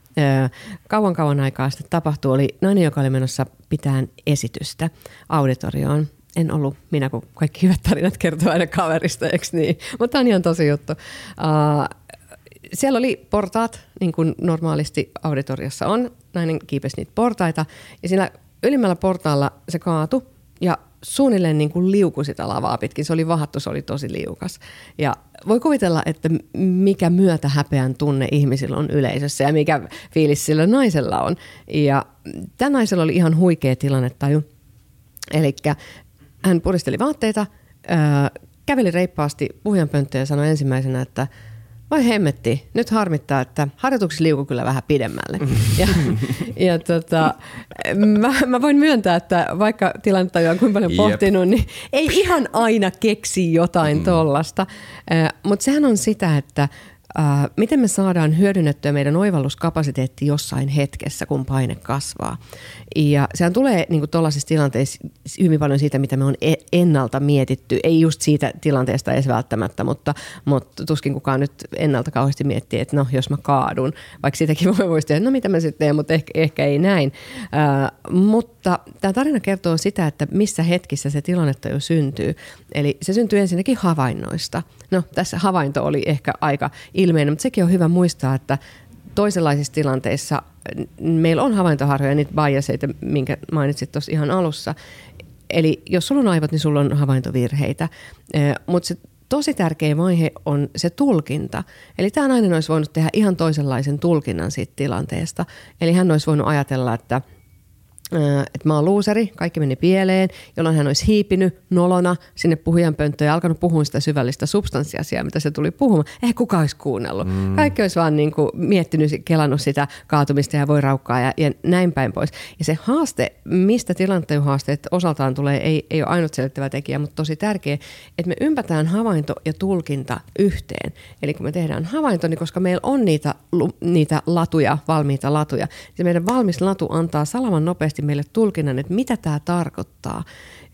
Kauan kauan aikaa sitten tapahtui, oli nainen, joka oli menossa pitään esitystä auditorioon en ollut minä, kun kaikki hyvät tarinat kertoo aina kaverista, eikö niin? Mutta on ihan tosi juttu. Uh, siellä oli portaat, niin kuin normaalisti auditoriossa on. Nainen kiipesi niitä portaita. Ja siinä ylimmällä portaalla se kaatu ja suunnilleen niin kuin liukui sitä lavaa pitkin. Se oli vahattu, se oli tosi liukas. Ja voi kuvitella, että mikä myötä häpeän tunne ihmisillä on yleisössä ja mikä fiilis sillä naisella on. Ja tämä naisella oli ihan huikea tilannetaju. Eli hän puristeli vaatteita, käveli reippaasti puhujanpönttöön ja sanoi ensimmäisenä, että vai hemmetti, nyt harmittaa, että harjoituksessa liukuu kyllä vähän pidemmälle. ja, ja tota, mä, mä, voin myöntää, että vaikka tilannetta on kuinka paljon pohtinut, niin ei ihan aina keksi jotain mm. tollasta. Mutta sehän on sitä, että Äh, miten me saadaan hyödynnettyä meidän oivalluskapasiteetti jossain hetkessä, kun paine kasvaa. Ja sehän tulee niin tuollaisissa tilanteissa hyvin paljon siitä, mitä me on e- ennalta mietitty. Ei just siitä tilanteesta edes välttämättä, mutta, mutta tuskin kukaan nyt ennalta kauheasti miettii, että no jos mä kaadun, vaikka sitäkin voi voisi tehdä, no mitä mä sitten teen, mutta ehkä, ehkä ei näin. Äh, mutta tämä tarina kertoo sitä, että missä hetkissä se tilannetta jo syntyy. Eli se syntyy ensinnäkin havainnoista. No tässä havainto oli ehkä aika ilmeinen, mutta sekin on hyvä muistaa, että toisenlaisissa tilanteissa meillä on havaintoharjoja, niitä biaseita, minkä mainitsit tuossa ihan alussa. Eli jos sulla on aivot, niin sulla on havaintovirheitä. Mutta se tosi tärkeä vaihe on se tulkinta. Eli tämä nainen olisi voinut tehdä ihan toisenlaisen tulkinnan siitä tilanteesta. Eli hän olisi voinut ajatella, että – että mä oon luuseri, kaikki meni pieleen, jolloin hän olisi hiipinyt nolona sinne puhujan pönttöön ja alkanut puhua sitä syvällistä substanssiasiaa, mitä se tuli puhumaan. Eihän kukaan olisi kuunnellut. Mm. Kaikki olisi vaan niin kuin miettinyt, kelannut sitä kaatumista ja voi raukkaa ja, ja näin päin pois. Ja se haaste, mistä haasteet osaltaan tulee, ei, ei ole ainut selittävä tekijä, mutta tosi tärkeä, että me ympätään havainto ja tulkinta yhteen. Eli kun me tehdään havainto, niin koska meillä on niitä, niitä latuja, valmiita latuja, niin se meidän valmis latu antaa salaman nopeasti meille tulkinnan, että mitä tämä tarkoittaa.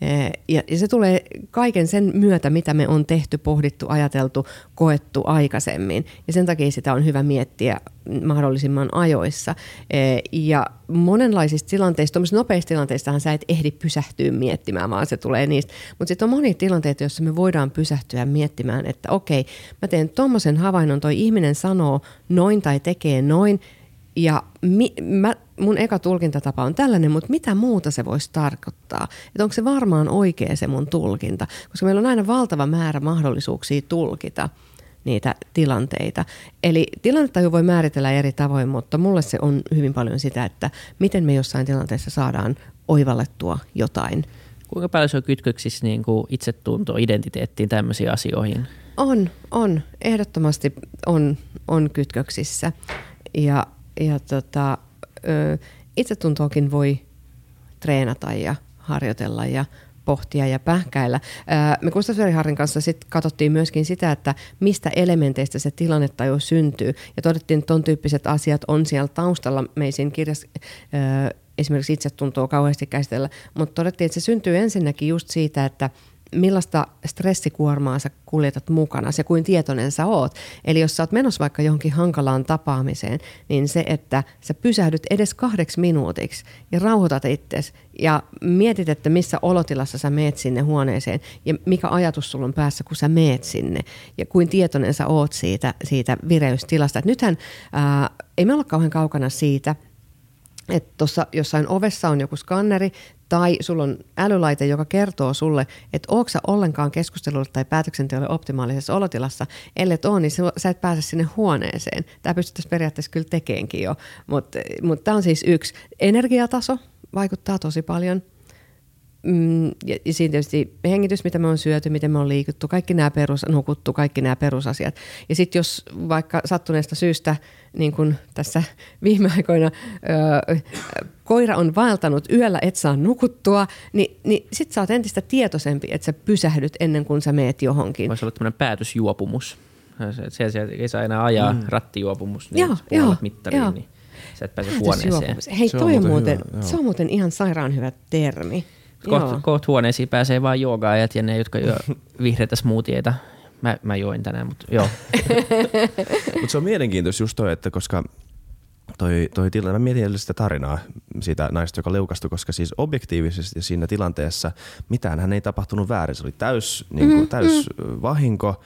Eh, ja, se tulee kaiken sen myötä, mitä me on tehty, pohdittu, ajateltu, koettu aikaisemmin. Ja sen takia sitä on hyvä miettiä mahdollisimman ajoissa. Eh, ja monenlaisista tilanteista, tuommoisissa nopeissa tilanteistahan sä et ehdi pysähtyä miettimään, vaan se tulee niistä. Mutta sitten on monia tilanteita, joissa me voidaan pysähtyä miettimään, että okei, mä teen tuommoisen havainnon, toi ihminen sanoo noin tai tekee noin, ja mi, mä, mun eka tulkintatapa on tällainen, mutta mitä muuta se voisi tarkoittaa? Että onko se varmaan oikea se mun tulkinta? Koska meillä on aina valtava määrä mahdollisuuksia tulkita niitä tilanteita. Eli tilannetta voi määritellä eri tavoin, mutta mulle se on hyvin paljon sitä, että miten me jossain tilanteessa saadaan oivallettua jotain. Kuinka paljon se on kytköksissä niin kuin itsetunto, identiteettiin, tämmöisiin asioihin? On, on. Ehdottomasti on, on kytköksissä. Ja ja tota, itsetuntoakin voi treenata ja harjoitella ja pohtia ja pähkäillä. Me Gustav Harrin kanssa sit katsottiin myöskin sitä, että mistä elementeistä se tilannetta jo syntyy. Ja todettiin, että ton tyyppiset asiat on siellä taustalla. Me ei siinä kirjassa esimerkiksi itsetuntoa kauheasti käsitellä, mutta todettiin, että se syntyy ensinnäkin just siitä, että – millaista stressikuormaa sä kuljetat mukana, se kuin tietoinen sä oot. Eli jos sä oot menossa vaikka johonkin hankalaan tapaamiseen, niin se, että sä pysähdyt edes kahdeksi minuutiksi ja rauhoitat itsesi ja mietit, että missä olotilassa sä meet sinne huoneeseen ja mikä ajatus sulla on päässä, kun sä meet sinne ja kuin tietoinen sä oot siitä, siitä vireystilasta. Et nythän ää, ei me olla kauhean kaukana siitä, että tuossa jossain ovessa on joku skanneri tai sulla on älylaite, joka kertoo sulle, että sä ollenkaan keskustelulle tai päätöksenteolle optimaalisessa olotilassa. Ellei ole, niin sä et pääse sinne huoneeseen. Tämä pystyttäisiin periaatteessa kyllä tekeenkin jo, mutta mut tämä on siis yksi. Energiataso vaikuttaa tosi paljon – Mm, ja, ja siinä tietysti hengitys, mitä me on syöty, miten me on liikuttu, kaikki nämä perus, nukuttu, kaikki nämä perusasiat. Ja sitten jos vaikka sattuneesta syystä, niin kuin tässä viime aikoina, öö, koira on vaeltanut yöllä, et saa nukuttua, niin, niin sitten sä oot entistä tietoisempi, että sä pysähdyt ennen kuin sä meet johonkin. Voisi olla tämmöinen päätösjuopumus. Se, se, ei saa enää ajaa mm. rattijuopumus, niin joo, joo, mittariin, joo. niin sä et pääse huoneeseen. Hei, se toi on, muuten, hyvä, se on muuten ihan sairaan hyvä termi. Koht, koht huoneisiin pääsee vain joogaajat ja ne, jotka jo vihreitä smoothieita. Mä, mä join tänään, mutta joo. mutta se on mielenkiintoista just toi, että koska toi, toi tilanne, mä mietin sitä tarinaa siitä naista, joka leukastui, koska siis objektiivisesti siinä tilanteessa mitään hän ei tapahtunut väärin. Se oli täys, niin kuin, mm, täys mm. vahinko,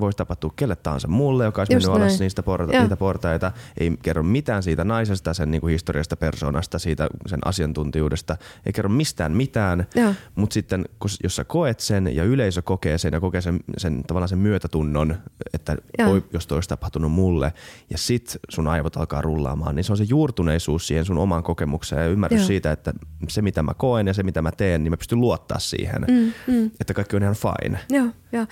voisi tapahtua kelle tahansa muulle, joka olisi mennyt alas niistä porta- niitä portaita. Ei kerro mitään siitä naisesta, sen niin kuin historiasta, persoonasta, siitä sen asiantuntijuudesta. Ei kerro mistään mitään, mutta sitten kun, jos sä koet sen ja yleisö kokee sen ja kokee sen, sen tavallaan sen myötätunnon, että oi, jos toi olisi tapahtunut mulle ja sit sun aivot alkaa rullaamaan, niin se on se juurtuneisuus siihen sun omaan kokemukseen ja ymmärrys Joo. siitä, että se mitä mä koen ja se mitä mä teen, niin mä pystyn luottaa siihen, mm, mm. että kaikki on ihan fine. Joo, joo.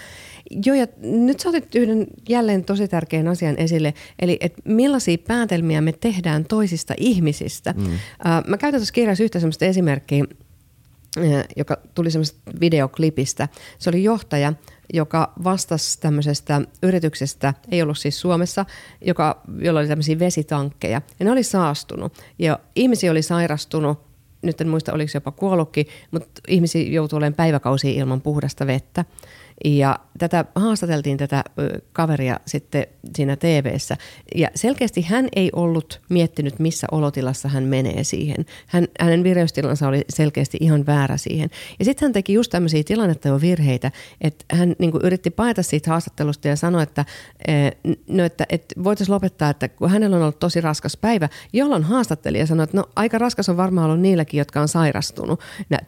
Joo, ja nyt sä otit yhden jälleen tosi tärkeän asian esille, eli että millaisia päätelmiä me tehdään toisista ihmisistä. Mm. Mä käytän tuossa kirjassa yhtä sellaista esimerkkiä, joka tuli semmoisesta videoklipistä. Se oli johtaja, joka vastasi tämmöisestä yrityksestä, ei ollut siis Suomessa, joka, jolla oli tämmöisiä vesitankkeja. Ja ne oli saastunut. Ja ihmisiä oli sairastunut nyt en muista oliko se jopa kuollutkin, mutta ihmisiä joutuu olemaan päiväkausia ilman puhdasta vettä. Ja tätä haastateltiin tätä kaveria sitten siinä tv Ja selkeästi hän ei ollut miettinyt, missä olotilassa hän menee siihen. Hän, hänen vireystilansa oli selkeästi ihan väärä siihen. Ja sitten hän teki just tämmöisiä tilannetta jo virheitä, että hän niin yritti paeta siitä haastattelusta ja sanoi, että, no, että, että voitaisiin lopettaa, että kun hänellä on ollut tosi raskas päivä, jolloin haastattelija sanoi, että no aika raskas on varmaan ollut niilläkin, jotka on sairastunut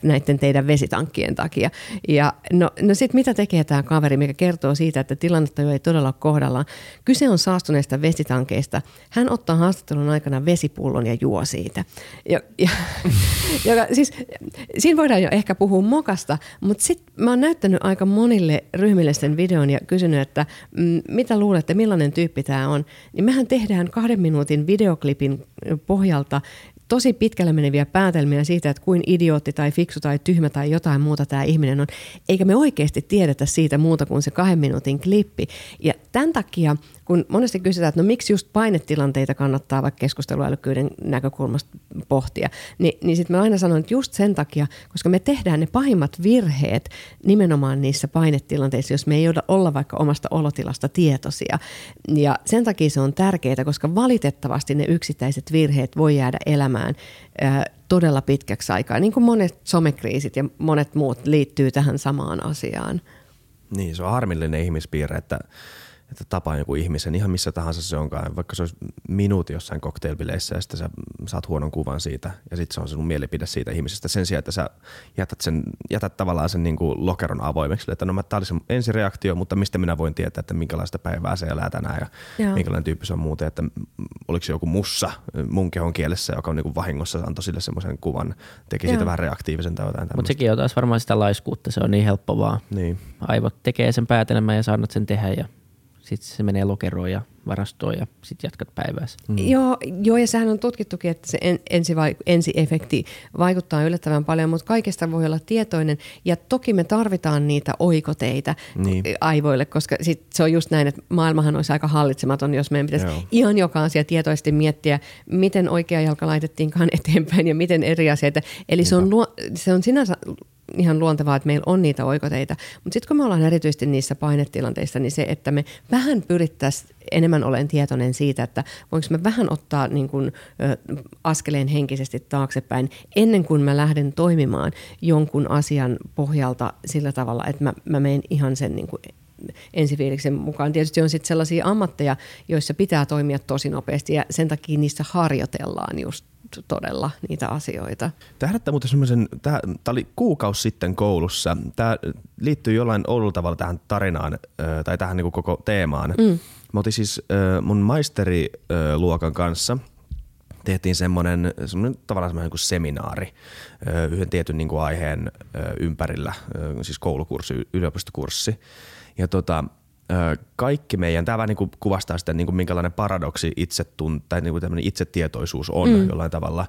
näiden teidän vesitankkien takia. Ja no, no sitten mitä tekee tämä kaveri, mikä kertoo siitä, että tilannetta jo ei todella ole kohdallaan. Kyse on saastuneista vesitankeista. Hän ottaa haastattelun aikana vesipullon ja juo siitä. Ja, ja, ja, siis, siinä voidaan jo ehkä puhua mokasta, mutta sitten mä oon näyttänyt aika monille ryhmille sen videon ja kysynyt, että mm, mitä luulette, millainen tyyppi tämä on. Niin mehän tehdään kahden minuutin videoklipin pohjalta tosi pitkälle meneviä päätelmiä siitä, että kuin idiootti tai fiksu tai tyhmä tai jotain muuta tämä ihminen on, eikä me oikeasti tiedetä siitä muuta kuin se kahden minuutin klippi. Ja tämän takia kun monesti kysytään, että no miksi just painetilanteita kannattaa vaikka keskusteluälykkyyden näkökulmasta pohtia, niin, niin sitten mä aina sanon, että just sen takia, koska me tehdään ne pahimmat virheet nimenomaan niissä painetilanteissa, jos me ei olla vaikka omasta olotilasta tietoisia. Ja sen takia se on tärkeää, koska valitettavasti ne yksittäiset virheet voi jäädä elämään ää, todella pitkäksi aikaa, niin kuin monet somekriisit ja monet muut liittyy tähän samaan asiaan. Niin, se on harmillinen ihmispiirre, että että tapaa joku ihmisen, ihan missä tahansa se onkaan, vaikka se olisi minuutti jossain cocktailbileissä ja sitten sä saat huonon kuvan siitä ja sitten se on sinun mielipide siitä ihmisestä sen sijaan, että sä jätät, sen, jätät tavallaan sen niin kuin lokeron avoimeksi, että no tämä oli se ensireaktio, mutta mistä minä voin tietää, että minkälaista päivää se elää tänään ja Joo. minkälainen tyyppi se on muuten, että oliko se joku mussa mun kehon kielessä, joka on niin kuin vahingossa antoi sille semmoisen kuvan, teki Joo. siitä vähän reaktiivisen tai jotain Mutta sekin on taas varmaan sitä laiskuutta, se on niin helppo vaan. Niin. Aivot tekee sen päätelmän ja saanut sen tehdä ja sitten se menee lokeroon ja varastoon ja sitten jatkat päiväässä. Mm. Joo, joo, ja sehän on tutkittukin, että se en, ensi, vai, ensiefekti vaikuttaa yllättävän paljon, mutta kaikesta voi olla tietoinen. Ja toki me tarvitaan niitä oikoteita niin. aivoille, koska sit se on just näin, että maailmahan olisi aika hallitsematon, jos meidän pitäisi joo. ihan joka asia tietoisesti miettiä, miten oikea jalka laitettiinkaan eteenpäin ja miten eri asioita. Eli se on, luo, se on sinänsä ihan luontevaa, että meillä on niitä oikoteita. Mutta sitten kun me ollaan erityisesti niissä painetilanteissa, niin se, että me vähän pyrittäisiin enemmän olen tietoinen siitä, että voinko mä vähän ottaa niin kun, ö, askeleen henkisesti taaksepäin ennen kuin mä lähden toimimaan jonkun asian pohjalta sillä tavalla, että mä, mä menen ihan sen niin kuin ensifiiliksen mukaan. Tietysti on sitten sellaisia ammatteja, joissa pitää toimia tosi nopeasti ja sen takia niissä harjoitellaan just todella niitä asioita. Tämä herättää muuten semmoisen, tämä, tämä oli kuukausi sitten koulussa. Tämä liittyy jollain oudolla tavalla tähän tarinaan tai tähän niin koko teemaan. Mm. Mä otin siis mun maisteriluokan kanssa tehtiin semmoinen, semmoinen tavallaan semmoinen niin seminaari yhden tietyn niin kuin aiheen ympärillä, siis koulukurssi, yliopistokurssi. Ja tota, kaikki meidän, tämä vähän niin kuin kuvastaa sitä, niin kuin minkälainen paradoksi itsetunt, tai niin kuin tämmöinen itsetietoisuus on mm. jollain tavalla.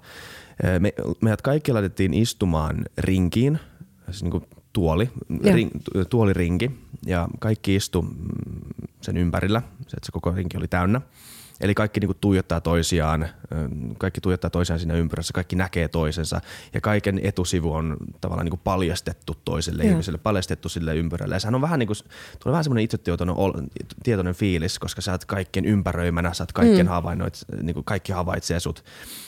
Me, meidät kaikki laitettiin istumaan rinkiin, siis niin kuin tuoli, ring, tuolirinki, ja kaikki istu mm, sen ympärillä, se, että se koko rinki oli täynnä. Eli kaikki niinku tuijottaa toisiaan, kaikki tuijottaa toisiaan siinä ympyrässä, kaikki näkee toisensa ja kaiken etusivu on tavallaan niinku paljastettu toiselle Joo. ihmiselle, paljastettu sille ympyrälle. Ja sehän on vähän, niinku, tulee vähän semmoinen itsetietoinen tietoinen fiilis, koska sä oot kaikkien ympäröimänä, sä oot kaikkien mm. havainnoit, niinku kaikki havaitsee sut.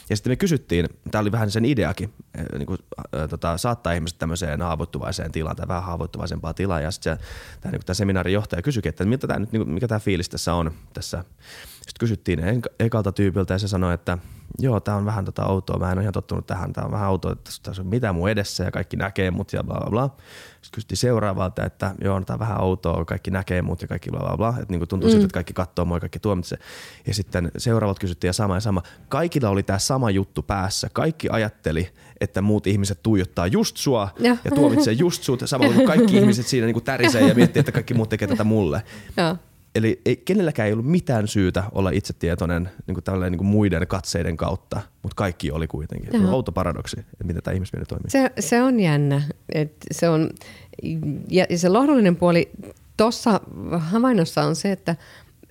Ja sitten me kysyttiin, tämä oli vähän sen ideakin, niinku, äh, tota, saattaa ihmiset tämmöiseen haavoittuvaiseen tilaan tai vähän haavoittuvaisempaa tilaa. Ja sitten tämä niinku, seminaarin johtaja kysyikin, että mitä tää nyt, niinku, mikä tämä fiilis tässä on tässä kysyttiin ekalta tyypiltä ja se sanoi, että joo, tämä on vähän tota outoa, mä en ole ihan tottunut tähän, tämä on vähän outoa, että tässä on mitä mun edessä ja kaikki näkee mut ja bla bla bla. Sitten kysyttiin seuraavalta, että joo, tämä on vähän outoa, kaikki näkee mut ja kaikki bla bla bla. Että niin tuntuu mm. siltä, että kaikki katsoo mua ja kaikki tuomitsee. Ja sitten seuraavat kysyttiin ja sama ja sama. Kaikilla oli tämä sama juttu päässä. Kaikki ajatteli, että muut ihmiset tuijottaa just sua ja, ja tuomitsee just sut. Samalla kun kaikki ihmiset siinä niin tärisee ja miettii, että kaikki muut tekee tätä mulle. Ja. Eli ei, kenelläkään ei ollut mitään syytä olla itsetietoinen niin kuin niin kuin muiden katseiden kautta, mutta kaikki oli kuitenkin. On outo paradoksi, että miten tämä ihmismieli toimii. Se, se on jännä. Et se on, ja se lohdullinen puoli tuossa havainnossa on se, että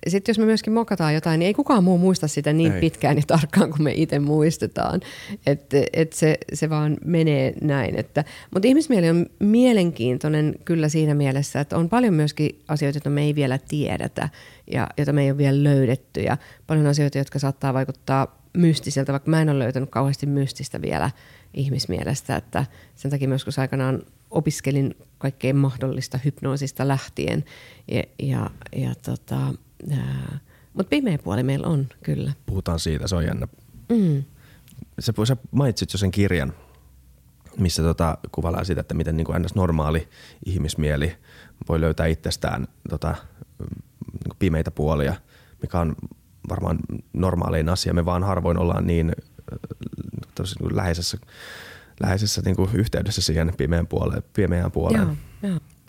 sitten jos me myöskin mokataan jotain, niin ei kukaan muu muista sitä niin Ei. pitkään ja tarkkaan kuin me itse muistetaan. Että et se, se vaan menee näin. Että, mutta ihmismieli on mielenkiintoinen kyllä siinä mielessä, että on paljon myöskin asioita, joita me ei vielä tiedetä ja joita me ei ole vielä löydetty. Ja paljon asioita, jotka saattaa vaikuttaa mystiseltä, vaikka mä en ole löytänyt kauheasti mystistä vielä ihmismielestä. Että sen takia myös kun aikanaan opiskelin kaikkein mahdollista hypnoosista lähtien. Ja, ja, ja tota, mutta pimeä puoli meillä on kyllä. Puhutaan siitä, se on jännä. Mm. Sä, sä mainitsit jo sen kirjan, missä tota, kuvaillaan sitä, että miten niin kuin ns. normaali ihmismieli voi löytää itsestään tota, niin pimeitä puolia, mikä on varmaan normaalein asia. Me vaan harvoin ollaan niin äh, tosi niin läheisessä, läheisessä niin kuin yhteydessä siihen pimeän puoleen, pimeään puoleen.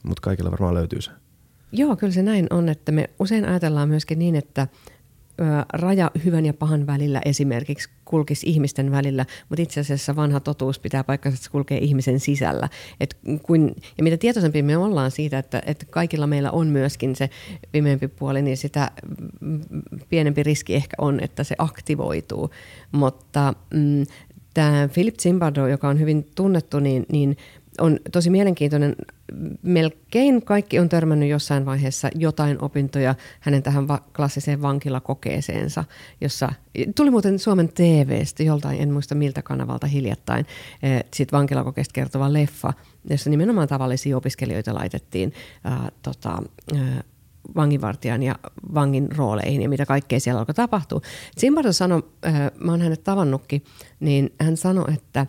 Mutta kaikilla varmaan löytyy se. Joo, kyllä se näin on, että me usein ajatellaan myöskin niin, että raja hyvän ja pahan välillä esimerkiksi kulkisi ihmisten välillä, mutta itse asiassa vanha totuus pitää paikkansa, että se kulkee ihmisen sisällä. Et kun, ja mitä tietoisempi me ollaan siitä, että, että kaikilla meillä on myöskin se pimeämpi puoli, niin sitä mm, pienempi riski ehkä on, että se aktivoituu. Mutta mm, tämä Philip Zimbardo, joka on hyvin tunnettu, niin, niin on tosi mielenkiintoinen. Melkein kaikki on törmännyt jossain vaiheessa jotain opintoja hänen tähän va- klassiseen vankilakokeeseensa, jossa tuli muuten Suomen TVstä joltain, en muista miltä kanavalta hiljattain, eh, sit vankilakokeesta kertova leffa, jossa nimenomaan tavallisia opiskelijoita laitettiin ää, tota, ää, vanginvartijan ja vangin rooleihin ja mitä kaikkea siellä alkoi tapahtua. Zimbardo sanoi, äh, mä oon hänet tavannutkin, niin hän sanoi, että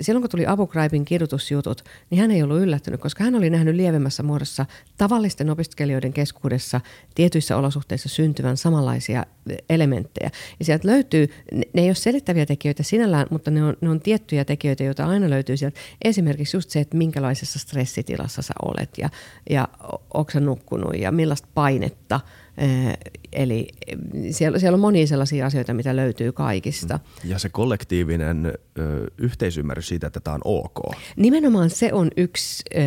silloin kun tuli Abu Ghraibin kidutusjutut, niin hän ei ollut yllättynyt, koska hän oli nähnyt lievemmässä muodossa tavallisten opiskelijoiden keskuudessa tietyissä olosuhteissa syntyvän samanlaisia elementtejä. Ja sieltä löytyy, ne ei ole selittäviä tekijöitä sinällään, mutta ne on, ne on tiettyjä tekijöitä, joita aina löytyy sieltä. Esimerkiksi just se, että minkälaisessa stressitilassa sä olet ja, ja onko sä nukkunut ja millaista painetta – Eh, Eli eh, siellä, siellä on monia sellaisia asioita, mitä löytyy kaikista. Ja se kollektiivinen ö, yhteisymmärrys siitä, että tämä on ok. Nimenomaan se on yksi, ö,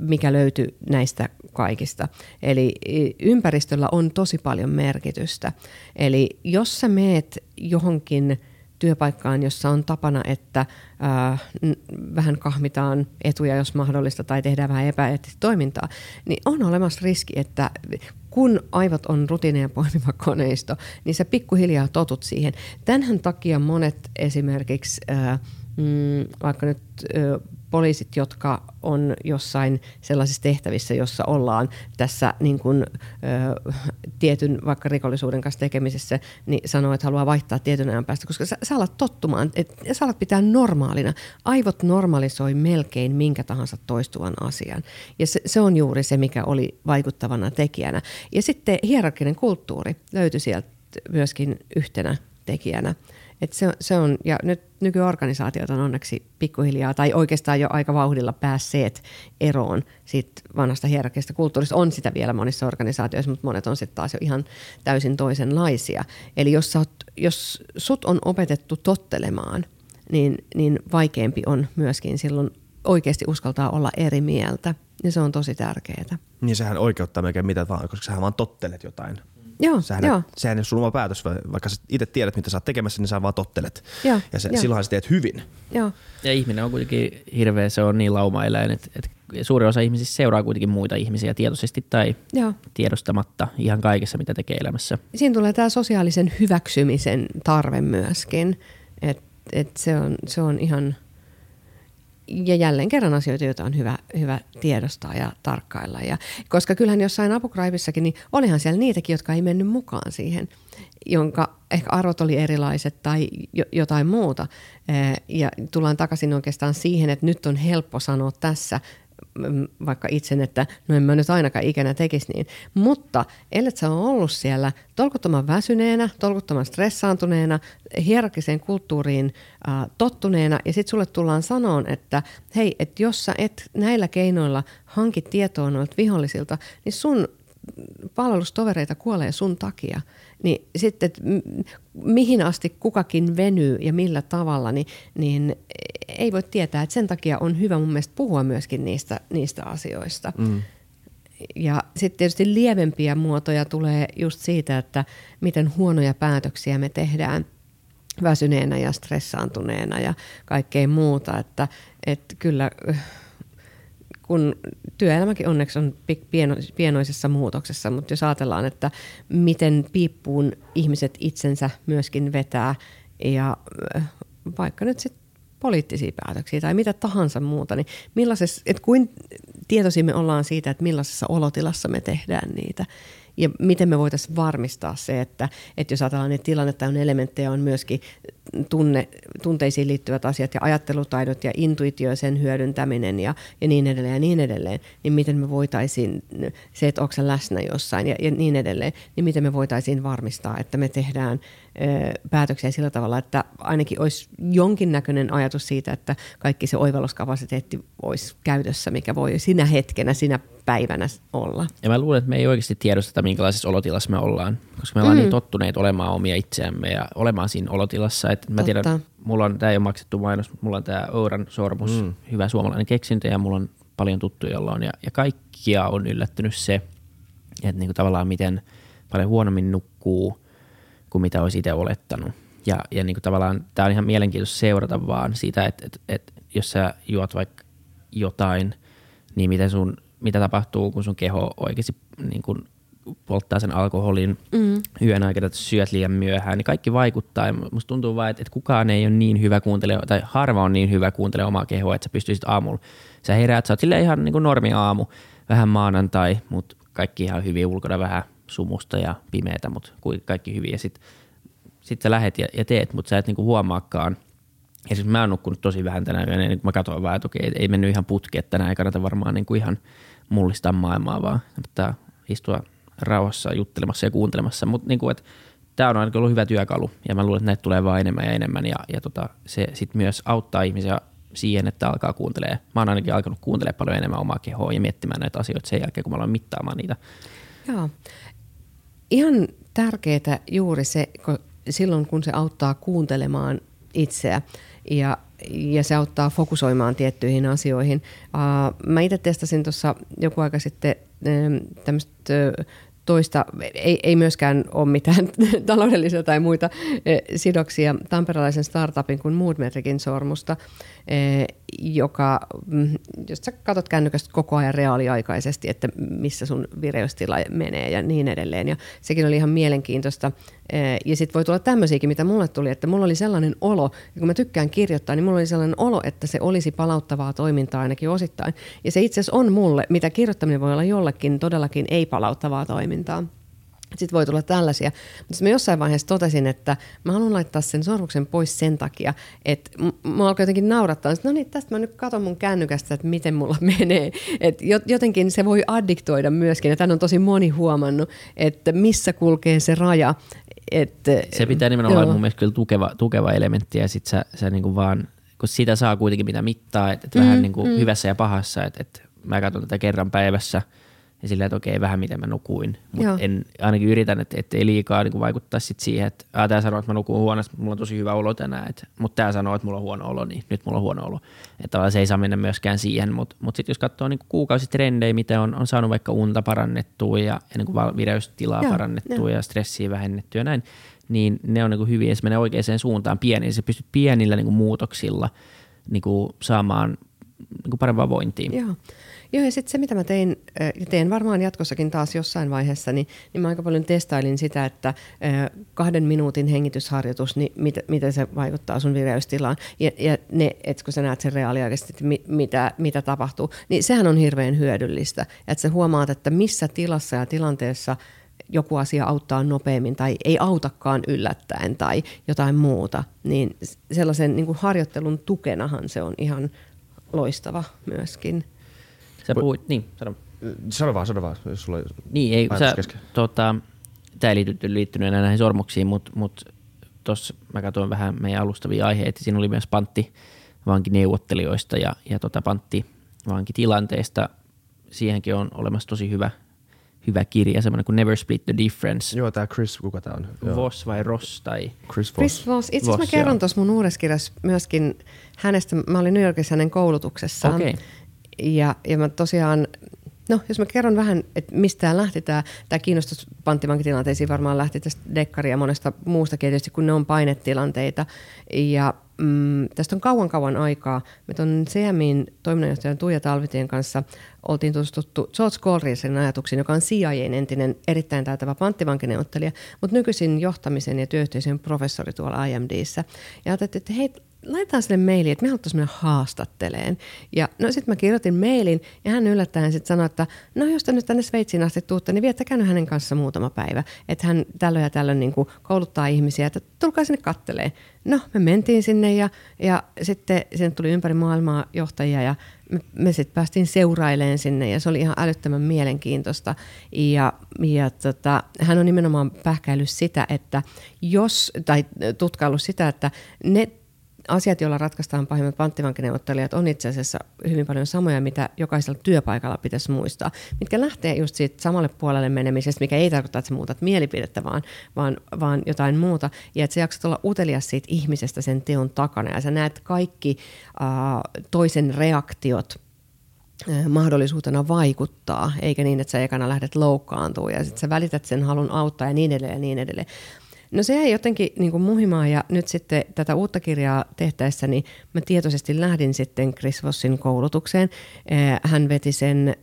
mikä löytyy näistä kaikista. Eli ympäristöllä on tosi paljon merkitystä. Eli jos sä meet johonkin työpaikkaan, jossa on tapana, että äh, vähän kahmitaan etuja, jos mahdollista, tai tehdään vähän epäeettistä toimintaa, niin on olemassa riski, että kun aivot on rutiineja poimiva koneisto, niin sä pikkuhiljaa totut siihen. Tänhän takia monet esimerkiksi, äh, mm, vaikka nyt poliisit, jotka on jossain sellaisissa tehtävissä, jossa ollaan tässä niin kuin, ö, tietyn vaikka rikollisuuden kanssa tekemisessä, niin sanoo, että haluaa vaihtaa tietyn ajan päästä, koska sä, sä alat tottumaan, et, sä alat pitää normaalina. Aivot normalisoi melkein minkä tahansa toistuvan asian. Ja se, se on juuri se, mikä oli vaikuttavana tekijänä. Ja sitten hierarkinen kulttuuri löytyi sieltä myöskin yhtenä tekijänä. Et se, se on, ja nyt nykyorganisaatiot on onneksi pikkuhiljaa, tai oikeastaan jo aika vauhdilla päässeet eroon siitä vanhasta hierarkista kulttuurista. On sitä vielä monissa organisaatioissa, mutta monet on sitten taas jo ihan täysin toisenlaisia. Eli jos, sä oot, jos sut on opetettu tottelemaan, niin, niin vaikeampi on myöskin silloin oikeasti uskaltaa olla eri mieltä. Ja se on tosi tärkeää. Niin sehän oikeuttaa melkein mitä vaan, koska sähän vaan tottelet jotain. Joo, Sähän, joo. Sehän ei ole sun oma päätös, va- vaikka sä itse tiedät, mitä sä oot tekemässä, niin sä vaan tottelet. Joo, ja se, silloinhan sä teet hyvin. Joo. Ja ihminen on kuitenkin hirveä, se on niin laumaeläin, että, että suuri osa ihmisistä seuraa kuitenkin muita ihmisiä tietoisesti tai Joo. tiedostamatta ihan kaikessa, mitä tekee elämässä. Siinä tulee tämä sosiaalisen hyväksymisen tarve myöskin. Et, et se, on, se on ihan, ja jälleen kerran asioita, joita on hyvä, hyvä tiedostaa ja tarkkailla. Ja, koska kyllähän jossain apukraivissakin, niin olihan siellä niitäkin, jotka ei mennyt mukaan siihen, jonka ehkä arvot oli erilaiset tai jo, jotain muuta. Ja tullaan takaisin oikeastaan siihen, että nyt on helppo sanoa tässä, vaikka itsen, että no en mä nyt ainakaan ikänä tekisi niin. Mutta ellet sä ole ollut siellä tolkuttoman väsyneenä, tolkuttoman stressaantuneena, hierarkiseen kulttuuriin äh, tottuneena, ja sitten sulle tullaan sanoon, että hei, että jos sä et näillä keinoilla hanki tietoa noilta vihollisilta, niin sun palvelustovereita kuolee sun takia. Niin sitten, että mihin asti kukakin venyy ja millä tavalla, niin, niin ei voi tietää. Että sen takia on hyvä mun mielestä puhua myöskin niistä, niistä asioista. Mm. ja sitten tietysti lievempiä muotoja tulee just siitä, että miten huonoja päätöksiä me tehdään väsyneenä ja stressaantuneena ja kaikkea muuta. Että, että kyllä kun työelämäkin onneksi on pieno, pienoisessa muutoksessa, mutta jos ajatellaan, että miten piippuun ihmiset itsensä myöskin vetää ja vaikka nyt sitten poliittisia päätöksiä tai mitä tahansa muuta, niin että kuin tietoisia me ollaan siitä, että millaisessa olotilassa me tehdään niitä ja miten me voitaisiin varmistaa se, että, että jos ajatellaan, että tilannetta on elementtejä, on myöskin tunne, tunteisiin liittyvät asiat ja ajattelutaidot ja intuitio sen hyödyntäminen ja, ja niin edelleen ja niin edelleen, niin miten me voitaisiin, se, että onko läsnä jossain ja, ja niin edelleen, niin miten me voitaisiin varmistaa, että me tehdään päätöksiä sillä tavalla, että ainakin olisi jonkinnäköinen ajatus siitä, että kaikki se oivalluskapasiteetti olisi käytössä, mikä voi sinä hetkenä, sinä päivänä olla. Ja mä luulen, että me ei oikeasti tiedosteta, minkälaisessa olotilassa me ollaan, koska me ollaan mm. niin tottuneet olemaan omia itseämme ja olemaan siinä olotilassa. Että mä Totta. tiedän, mulla on, tämä ei ole maksettu mainos, mulla on tämä Ouran sormus, mm. hyvä suomalainen keksintö ja mulla on paljon tuttuja, jolla on. Ja, ja kaikkia on yllättynyt se, että niin kuin tavallaan miten paljon huonommin nukkuu kuin mitä olisi itse olettanut. Ja, ja niin kuin tavallaan tämä on ihan mielenkiintoista seurata vaan siitä, että, että, että jos sä juot vaikka jotain, niin miten sun, mitä tapahtuu, kun sun keho oikeasti niin kuin polttaa sen alkoholin mm. yön aikana, että syöt liian myöhään, niin kaikki vaikuttaa. Ja musta tuntuu vaan, että, että kukaan ei ole niin hyvä kuuntele, tai harva on niin hyvä kuuntele omaa kehoa, että sä pystyisit aamulla. Sä heräät, sä oot ihan niin kuin normi aamu, vähän maanantai, mutta kaikki ihan hyvin ulkona vähän sumusta ja pimeätä, mutta kaikki hyvin. Ja sitten sit sä lähet ja, ja teet, mutta sä et niinku huomaakaan. Ja siis mä oon nukkunut tosi vähän tänä yönä, niin mä katsoin vaan, että okei, ei mennyt ihan putki, että tänään ei kannata varmaan niinku ihan mullistaa maailmaa, vaan että istua rauhassa juttelemassa ja kuuntelemassa. Mutta niinku, tämä on ainakin ollut hyvä työkalu ja mä luulen, että näitä tulee vaan enemmän ja enemmän ja, ja tota, se sitten myös auttaa ihmisiä siihen, että alkaa kuuntelemaan. Mä oon ainakin alkanut kuuntelemaan paljon enemmän omaa kehoa ja miettimään näitä asioita sen jälkeen, kun mä aloin mittaamaan niitä. Joo ihan tärkeää juuri se, kun silloin kun se auttaa kuuntelemaan itseä ja, ja se auttaa fokusoimaan tiettyihin asioihin. Uh, mä itse testasin tuossa joku aika sitten tämmöistä toista, ei, ei myöskään ole mitään taloudellisia tai muita sidoksia tamperelaisen startupin kuin Moodmetricin sormusta, joka, mm, jos sä katsot kännykästä koko ajan reaaliaikaisesti, että missä sun vireystila menee ja niin edelleen. Ja sekin oli ihan mielenkiintoista. Ja sitten voi tulla tämmöisiäkin, mitä mulle tuli, että mulla oli sellainen olo, ja kun mä tykkään kirjoittaa, niin mulla oli sellainen olo, että se olisi palauttavaa toimintaa ainakin osittain. Ja se itse asiassa on mulle, mitä kirjoittaminen voi olla jollekin todellakin ei palauttavaa toimintaa. Sitten voi tulla tällaisia. Mutta mä jossain vaiheessa totesin, että mä haluan laittaa sen sormuksen pois sen takia, että mä alkoi jotenkin naurattaa. että no niin, tästä mä nyt katson mun kännykästä, että miten mulla menee. Et jotenkin se voi addiktoida myöskin, ja tämän on tosi moni huomannut, että missä kulkee se raja. Että, se pitää nimenomaan olla mun mielestä kyllä tukeva, tukeva elementti, ja sit sä, sä niinku vaan, kun sitä saa kuitenkin mitä mittaa, että et mm, vähän niinku mm. hyvässä ja pahassa, että et mä katson tätä kerran päivässä – ja silleen, että okei, vähän miten mä nukuin. Mutta en ainakin yritän, että ei liikaa niin vaikuttaa sit siihen, että tämä sanoo, että mä nukun huonosti, mulla on tosi hyvä olo tänään, mutta tämä sanoo, että mulla on huono olo, niin nyt mulla on huono olo. Että se ei saa mennä myöskään siihen, mutta mut sitten jos katsoo niin kuukausitrendejä, miten on, on saanut vaikka unta parannettua ja, ja niin vireystilaa Joo, parannettua ja. ja stressiä vähennettyä ja näin, niin ne on niin hyviä ja se menee oikeaan suuntaan pieniin. Se pystyt pienillä niin muutoksilla niin saamaan niin kuin parempaa vointia. Joo. Joo, ja sitten se, mitä mä tein, ja teen varmaan jatkossakin taas jossain vaiheessa, niin, niin mä aika paljon testailin sitä, että kahden minuutin hengitysharjoitus, niin mit, miten se vaikuttaa sun vireystilaan. Ja, ja ne, että kun sä näet sen reaaliaikaisesti, että mit, mitä, mitä tapahtuu, niin sehän on hirveän hyödyllistä. Että sä huomaat, että missä tilassa ja tilanteessa joku asia auttaa nopeammin tai ei autakaan yllättäen tai jotain muuta, niin sellaisen niin kuin harjoittelun tukenahan se on ihan loistava myöskin. Sä puhuit, niin, sano. Sano vaan, sano vaan, jos sulla Niin, ei, sä, tota, tämä ei liitty, liittynyt enää näihin sormuksiin, mutta mut tuossa mä katsoin vähän meidän alustavia aiheita. Siinä oli myös pantti vankineuvottelijoista ja, ja tota pantti vankitilanteesta. Siihenkin on olemassa tosi hyvä, hyvä kirja, semmoinen kuin Never Split the Difference. Joo, tämä Chris, kuka tämä on? Joo. Voss vai Ross? Tai... Chris Voss. Chris Voss. Itse asiassa mä kerron tuossa mun uudessa kirjassa myöskin hänestä, mä olin New Yorkissa hänen koulutuksessaan. Okay. Ja, ja mä tosiaan No, jos mä kerron vähän, että mistä tämä lähti, tämä, tämä kiinnostus panttivankitilanteisiin varmaan lähti tästä dekkaria ja monesta muusta tietysti, kun ne on painetilanteita. Ja mm, tästä on kauan kauan aikaa. Me tuon CMIin toiminnanjohtajan Tuija Talvitien kanssa oltiin tutustuttu George Colriesin ajatuksiin, joka on CIAn entinen erittäin taitava panttivankineuvottelija, mutta nykyisin johtamisen ja työyhteisön professori tuolla IMDissä. Ja ajattelin, että hei, laitetaan sille maili, että me haluttaisiin mennä haastatteleen. Ja no sitten mä kirjoitin mailin ja hän yllättäen sitten sanoi, että no jos te nyt tänne Sveitsiin asti tuutte, niin viettäkää nyt hänen kanssa muutama päivä. Että hän tällöin ja tällöin niin kuin kouluttaa ihmisiä, että tulkaa sinne kattelee. No me mentiin sinne ja, ja sitten sinne tuli ympäri maailmaa johtajia ja me, me sitten päästiin seuraileen sinne ja se oli ihan älyttömän mielenkiintoista. Ja, ja tota, hän on nimenomaan pähkäillyt sitä, että jos, tai tutkaillut sitä, että ne asiat, joilla ratkaistaan pahimmat panttivankineuvottelijat, on itse asiassa hyvin paljon samoja, mitä jokaisella työpaikalla pitäisi muistaa, mitkä lähtee just siitä samalle puolelle menemisestä, mikä ei tarkoita, että sä muutat mielipidettä, vaan, vaan, vaan jotain muuta, ja että sä jaksat olla utelias siitä ihmisestä sen teon takana, ja sä näet kaikki uh, toisen reaktiot mahdollisuutena vaikuttaa, eikä niin, että sä ekana lähdet loukkaantumaan ja sitten sä välität sen halun auttaa ja niin edelleen ja niin edelleen. No se jäi jotenkin niin kuin muhimaan ja nyt sitten tätä uutta kirjaa tehtäessä, niin mä tietoisesti lähdin sitten Chris Vossin koulutukseen. Hän veti sen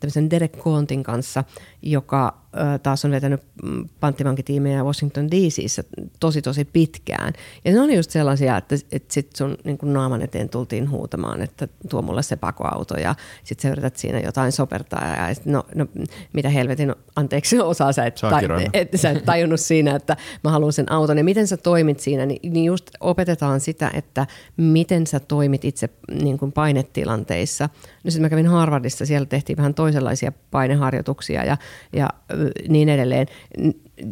tämmöisen Derek Koontin kanssa, joka taas on vetänyt mm, panttivankitiimejä Washington DCissä tosi tosi pitkään. Ja ne oli just sellaisia, että, että sit sun niin naaman eteen tultiin huutamaan, että tuo mulle se pakoauto ja sit sä yrität siinä jotain sopertaa ja sit, no, no, mitä helvetin, anteeksi osaa sä et, ta, et, sä et tajunnut siinä, että mä haluan sen auton ja miten sä toimit siinä, niin, niin just opetetaan sitä, että miten sä toimit itse niin kuin painetilanteissa. No sitten mä kävin Harvardissa, siellä tehtiin vähän toisenlaisia paineharjoituksia ja, ja niin edelleen.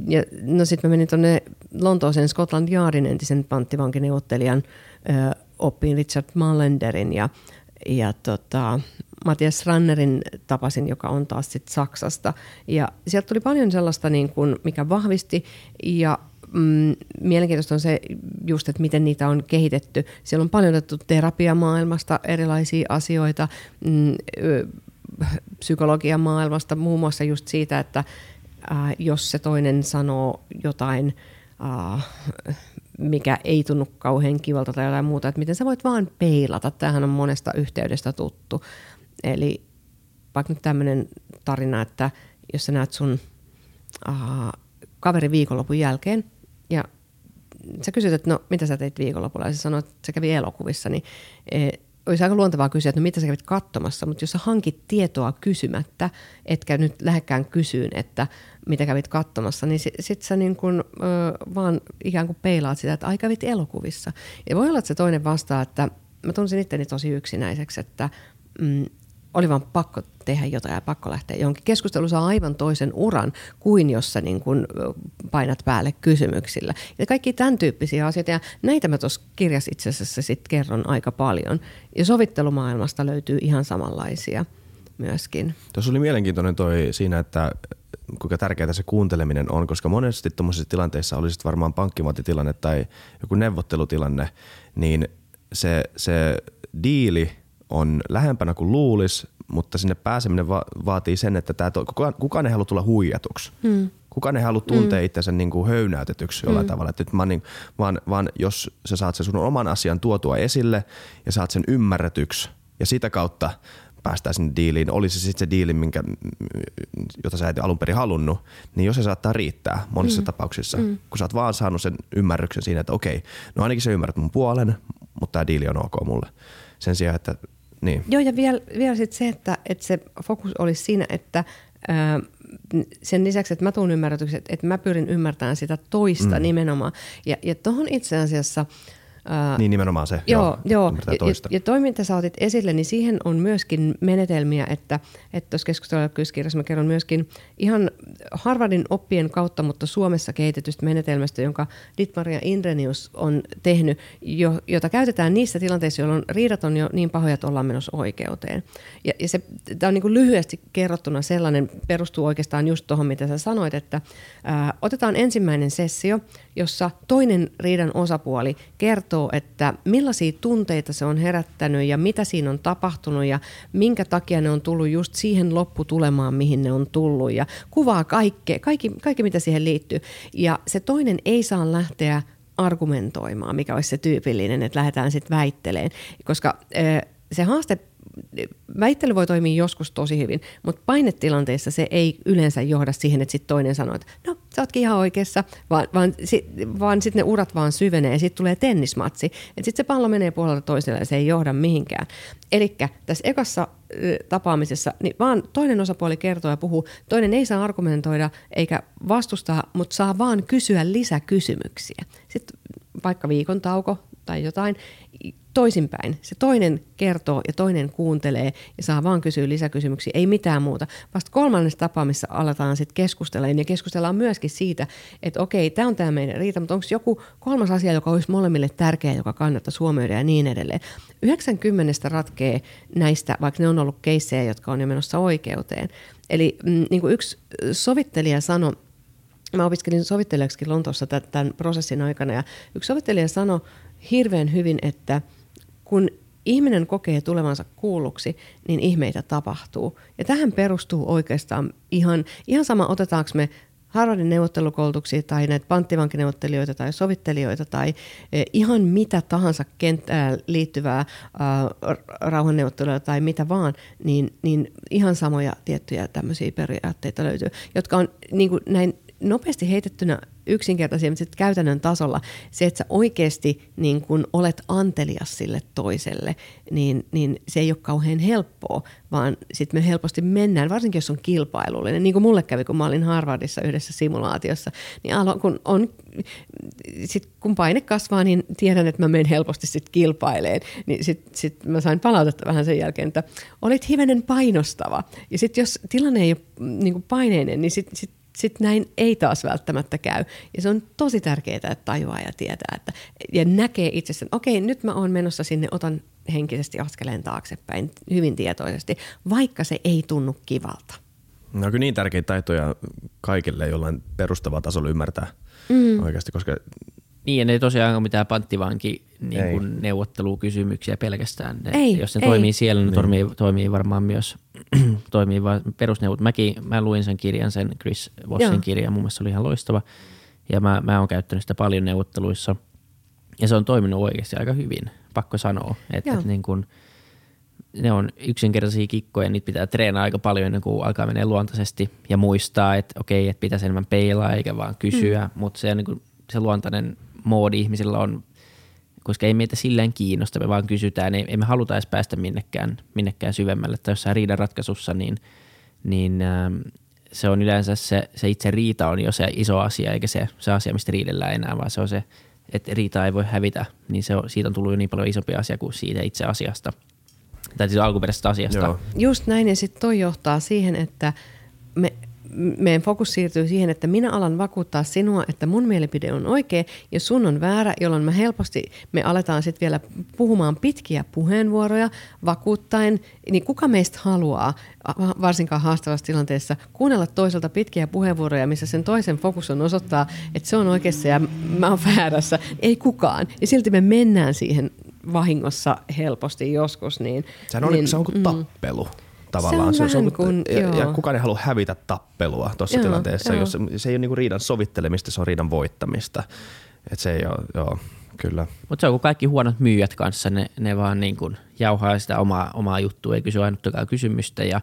Ja, no sitten mä menin tuonne Lontooseen Scotland Yardin entisen panttivankineuvottelijan oppiin Richard Mallenderin ja, ja tota, Matias Rannerin tapasin, joka on taas sit Saksasta. Ja sieltä tuli paljon sellaista, niin kuin, mikä vahvisti ja mm, mielenkiintoista on se just, että miten niitä on kehitetty. Siellä on paljon otettu terapiamaailmasta erilaisia asioita, mm, psykologian maailmasta, muun muassa just siitä, että äh, jos se toinen sanoo jotain, äh, mikä ei tunnu kauhean kivalta tai jotain muuta, että miten sä voit vaan peilata. Tämähän on monesta yhteydestä tuttu. Eli vaikka nyt tämmöinen tarina, että jos sä näet sun äh, kaveri viikonlopun jälkeen ja sä kysyt, että no mitä sä teit viikonlopulla ja sä sanoit, että se kävi elokuvissa, niin e, olisi aika luontevaa kysyä, että no mitä sä kävit katsomassa, mutta jos sä hankit tietoa kysymättä, etkä nyt lähekkään kysyyn, että mitä kävit katsomassa, niin sitten sit sä niin kun, ö, vaan ikään kuin peilaat sitä, että ai kävit elokuvissa. Ja voi olla, että se toinen vastaa, että mä tunsin itteni tosi yksinäiseksi, että mm, oli vaan pakko tehdä jotain ja pakko lähteä johonkin. Keskustelu saa aivan toisen uran kuin jos sä niin kun painat päälle kysymyksillä. Ja kaikki tämän tyyppisiä asioita, ja näitä mä tuossa kirjassa itse asiassa sit kerron aika paljon. Ja sovittelumaailmasta löytyy ihan samanlaisia myöskin. Tuossa oli mielenkiintoinen toi siinä, että kuinka tärkeää se kuunteleminen on, koska monesti tuommoisissa tilanteissa olisi varmaan pankkimaattitilanne tai joku neuvottelutilanne, niin se, se diili – on lähempänä kuin luulis, mutta sinne pääseminen va- vaatii sen, että tää to- kukaan, kukaan ei halua tulla huijatuksi. Hmm. Kukaan ei halua tuntea hmm. itsensä niin kuin höynäytetyksi jollain hmm. tavalla. Että nyt mä niin, vaan, vaan jos sä saat sen sun oman asian tuotua esille ja saat sen ymmärretyksi ja sitä kautta päästään sinne diiliin, oli se sitten se diili, minkä, jota sä et alun perin halunnut, niin jos se saattaa riittää monissa mm. tapauksissa, mm. kun sä oot vaan saanut sen ymmärryksen siinä, että okei, no ainakin sä ymmärrät mun puolen, mutta tämä diili on ok mulle. Sen sijaan, että niin. Joo, ja vielä, vielä sit se, että, että se fokus olisi siinä, että ää, sen lisäksi, että mä tuun ymmärretyksi, että mä pyrin ymmärtämään sitä toista mm. nimenomaan. Ja, ja tuohon itse asiassa – Uh, niin nimenomaan se. Joo, joo. Ja, ja toi, mitä sä otit esille, niin siihen on myöskin menetelmiä, että tuossa keskustelukirjassa mä kerron myöskin ihan Harvardin oppien kautta, mutta Suomessa kehitetystä menetelmästä, jonka Ditmaria Indrenius on tehnyt, jo, jota käytetään niissä tilanteissa, jolloin riidat on jo niin pahoja, että ollaan menossa oikeuteen. Ja, ja se, tämä on niin kuin lyhyesti kerrottuna sellainen, perustuu oikeastaan just tuohon, mitä sä sanoit, että ää, otetaan ensimmäinen sessio, jossa toinen riidan osapuoli kertoo, että millaisia tunteita se on herättänyt ja mitä siinä on tapahtunut ja minkä takia ne on tullut just siihen lopputulemaan, mihin ne on tullut ja kuvaa kaikkea, kaikki, kaikki mitä siihen liittyy. Ja se toinen ei saa lähteä argumentoimaan, mikä olisi se tyypillinen, että lähdetään sitten väitteleen, koska se haaste väittely voi toimia joskus tosi hyvin, mutta painetilanteessa se ei yleensä johda siihen, että sitten toinen sanoo, että no sä ootkin ihan oikeassa, vaan, vaan, si, vaan sitten ne urat vaan syvenee ja sitten tulee tennismatsi. Että sitten se pallo menee puolelta toiselle ja se ei johda mihinkään. Eli tässä ekassa tapaamisessa niin vaan toinen osapuoli kertoo ja puhuu, toinen ei saa argumentoida eikä vastustaa, mutta saa vaan kysyä lisäkysymyksiä. Sitten vaikka viikon tauko tai jotain, toisinpäin. Se toinen kertoo ja toinen kuuntelee ja saa vaan kysyä lisäkysymyksiä, ei mitään muuta. Vasta kolmannessa tapaamissa aletaan sitten keskustella ja keskustellaan myöskin siitä, että okei, tämä on tämä meidän riita, mutta onko joku kolmas asia, joka olisi molemmille tärkeä, joka kannattaa huomioida ja niin edelleen. 90 ratkee näistä, vaikka ne on ollut keissejä, jotka on jo menossa oikeuteen. Eli mm, niin kuin yksi sovittelija sanoi, mä opiskelin sovittelijaksi Lontoossa tämän prosessin aikana ja yksi sovittelija sanoi hirveän hyvin, että – kun ihminen kokee tulevansa kuulluksi, niin ihmeitä tapahtuu. Ja tähän perustuu oikeastaan ihan, ihan sama, otetaanko me Harvardin neuvottelukoulutuksia tai näitä panttivankineuvottelijoita tai sovittelijoita tai eh, ihan mitä tahansa kenttään liittyvää rauhanneuvotteluja tai mitä vaan, niin, niin ihan samoja tiettyjä tämmöisiä periaatteita löytyy, jotka on niin kuin näin nopeasti heitettynä yksinkertaisia, mutta sitten käytännön tasolla se, että sä oikeasti niin kun olet antelias sille toiselle, niin, niin se ei ole kauhean helppoa, vaan sitten me helposti mennään, varsinkin jos on kilpailullinen, niin kuin mulle kävi, kun mä olin Harvardissa yhdessä simulaatiossa, niin alo, kun, on, sit kun paine kasvaa, niin tiedän, että mä menen helposti sitten kilpaileen, niin sitten sit mä sain palautetta vähän sen jälkeen, että olit hivenen painostava. Ja sitten jos tilanne ei ole niin paineinen, niin sitten sit sitten näin ei taas välttämättä käy. Ja se on tosi tärkeää, että tajuaa ja tietää, että, ja näkee itsessään, okei, nyt mä oon menossa sinne, otan henkisesti askeleen taaksepäin hyvin tietoisesti, vaikka se ei tunnu kivalta. No kyllä niin tärkeitä taitoja kaikille jollain perustavaa tasolla ymmärtää mm. oikeasti, koska niin, ja ne ei tosiaan ole mitään panttivanki niin kuin neuvottelukysymyksiä pelkästään. Ne, ei, jos ne ei. toimii siellä, ne niin. toimii, toimii varmaan myös toimii vain perusneuvot. Mäkin, mä luin sen kirjan, sen Chris Vossin Joo. kirjan, mun mielestä se oli ihan loistava. Ja mä, mä oon käyttänyt sitä paljon neuvotteluissa. Ja se on toiminut oikeasti aika hyvin, pakko sanoa. Että et niin kun, ne on yksinkertaisia kikkoja, niitä pitää treenaa aika paljon ennen kuin alkaa mennä luontaisesti ja muistaa, että okei, että pitäisi enemmän peilaa eikä vaan kysyä, mm. mutta se, niin kuin, se luontainen moodi ihmisillä on, koska ei meitä silleen kiinnosta, me vaan kysytään, ei, ei me haluta edes päästä minnekään, minnekään syvemmälle. Tai jossain riidan ratkaisussa, niin, niin ähm, se on yleensä se, se itse riita on jo se iso asia, eikä se, se asia, mistä riidellään enää, vaan se on se, että riita ei voi hävitä, niin se on, siitä on tullut jo niin paljon isompi asia kuin siitä itse asiasta. Tai siis alkuperäisestä asiasta. Joo. Just näin, ja sitten toi johtaa siihen, että me meidän fokus siirtyy siihen, että minä alan vakuuttaa sinua, että mun mielipide on oikea ja sun on väärä, jolloin me helposti me aletaan sitten vielä puhumaan pitkiä puheenvuoroja vakuuttaen, niin kuka meistä haluaa, varsinkaan haastavassa tilanteessa, kuunnella toiselta pitkiä puheenvuoroja, missä sen toisen fokus on osoittaa, että se on oikeassa ja mä oon väärässä. Ei kukaan. Ja silti me mennään siihen vahingossa helposti joskus. Niin, Sehän on, niin, se on kuin mm. tappelu. Mm tavallaan. Se on, se on kun, ja, ja kukaan ei halua hävitä tappelua tuossa tilanteessa. Joo. Jos se, se ei ole niinku riidan sovittelemista, se on riidan voittamista. Et se ei ole, joo, kyllä. Mutta se on kuin kaikki huonot myyjät kanssa, ne, ne vaan niin kuin jauhaa sitä omaa, omaa juttua, ei kysy ainuttakaan kysymystä ja,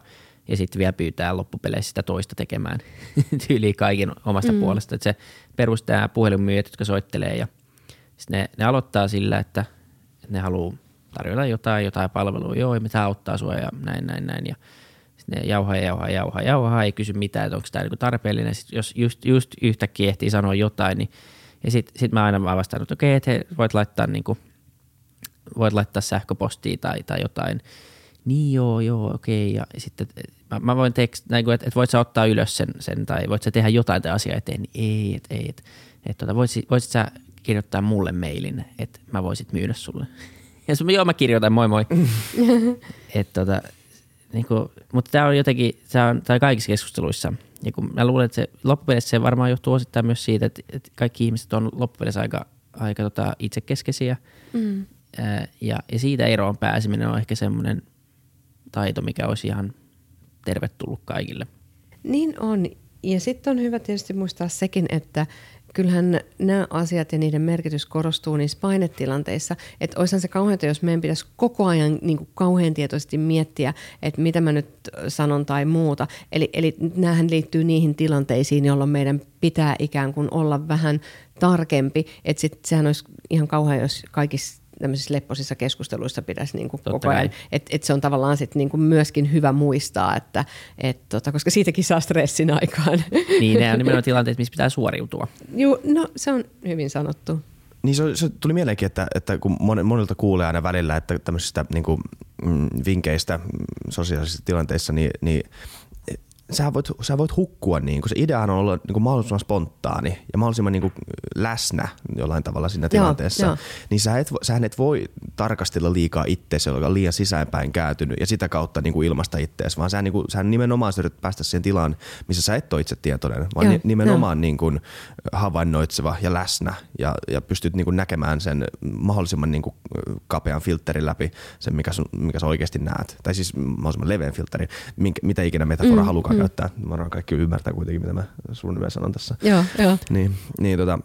ja sitten vielä pyytää loppupeleissä sitä toista tekemään tyyliin kaikin omasta mm. puolesta. Et se perustaa puhelinmyyjät, jotka soittelee ja ne, ne aloittaa sillä, että ne haluaa tarjota jotain, jotain palvelua, joo, mitä auttaa sua ja näin, näin, näin. Ja sitten ne jauhaa, jauhaa, jauhaa, jauhaa, ei kysy mitään, että onko tämä niinku tarpeellinen. Sitten jos just, just yhtäkkiä ehtii sanoa jotain, niin ja sitten sit mä aina vastaan, että okei, okay, että voit laittaa, niinku, voit laittaa sähköpostia tai, tai jotain. Niin joo, joo, okei. Okay. Ja sitten mä, mä voin tekst, niin että et voit sä ottaa ylös sen, sen tai voit sä tehdä jotain tämän asian eteen. Niin ei, et, ei, että et, tota, voisit, voisit sä kirjoittaa mulle mailin, että mä voisit myydä sulle. Ja sun, joo, mä kirjoitan, moi moi. Et, tota, niinku, mutta tämä on jotenkin, tämä on, tää kaikissa keskusteluissa ja kun mä luulen, että se loppupeleissä se varmaan johtuu osittain myös siitä, että, että kaikki ihmiset on loppupeleissä aika, aika tota itsekeskeisiä. Mm. ja, ja siitä eroon pääseminen on ehkä semmoinen taito, mikä olisi ihan tervetullut kaikille. Niin on. Ja sitten on hyvä tietysti muistaa sekin, että kyllähän nämä asiat ja niiden merkitys korostuu niissä painetilanteissa. Että olisihan se kauheata, jos meidän pitäisi koko ajan niin kuin kauhean tietoisesti miettiä, että mitä mä nyt sanon tai muuta. Eli, eli näähän liittyy niihin tilanteisiin, jolloin meidän pitää ikään kuin olla vähän tarkempi. Että sehän olisi ihan kauhean, jos kaikissa tämmöisissä lepposissa keskusteluissa pitäisi niin kuin koko ajan. Että et se on tavallaan sit niin kuin myöskin hyvä muistaa, että et tota, koska siitäkin saa stressin aikaan. Niin, ne on nimenomaan tilanteet, missä pitää suoriutua. Joo, no se on hyvin sanottu. Niin se, se tuli mieleenkin, että, että kun monilta kuulee aina välillä, että tämmöisistä niin kuin, mm, vinkkeistä sosiaalisissa tilanteissa, niin, niin sä voit, sä voit hukkua, niin kun se ideahan on olla niin kuin mahdollisimman spontaani ja mahdollisimman niin kuin läsnä jollain tavalla siinä tilanteessa, joo, niin sä et, sähän et voi tarkastella liikaa itseäsi, joka on liian sisäänpäin kääntynyt ja sitä kautta niin kuin ilmasta itseäsi, vaan sä, niin sä nimenomaan yrität päästä siihen tilaan, missä sä et ole itse tietoinen, vaan joo, nimenomaan Niin kuin havainnoitseva ja läsnä ja, ja pystyt niin kuin näkemään sen mahdollisimman niin kuin kapean filterin läpi, sen mikä, sun, mikä sä oikeasti näet, tai siis mahdollisimman leveän filterin, minkä, mitä ikinä metafora mm, halukaan mm. käyttää. Varmaan kaikki ymmärtää kuitenkin, mitä mä sun sanon tässä. Joo, joo. Niin, niin tota,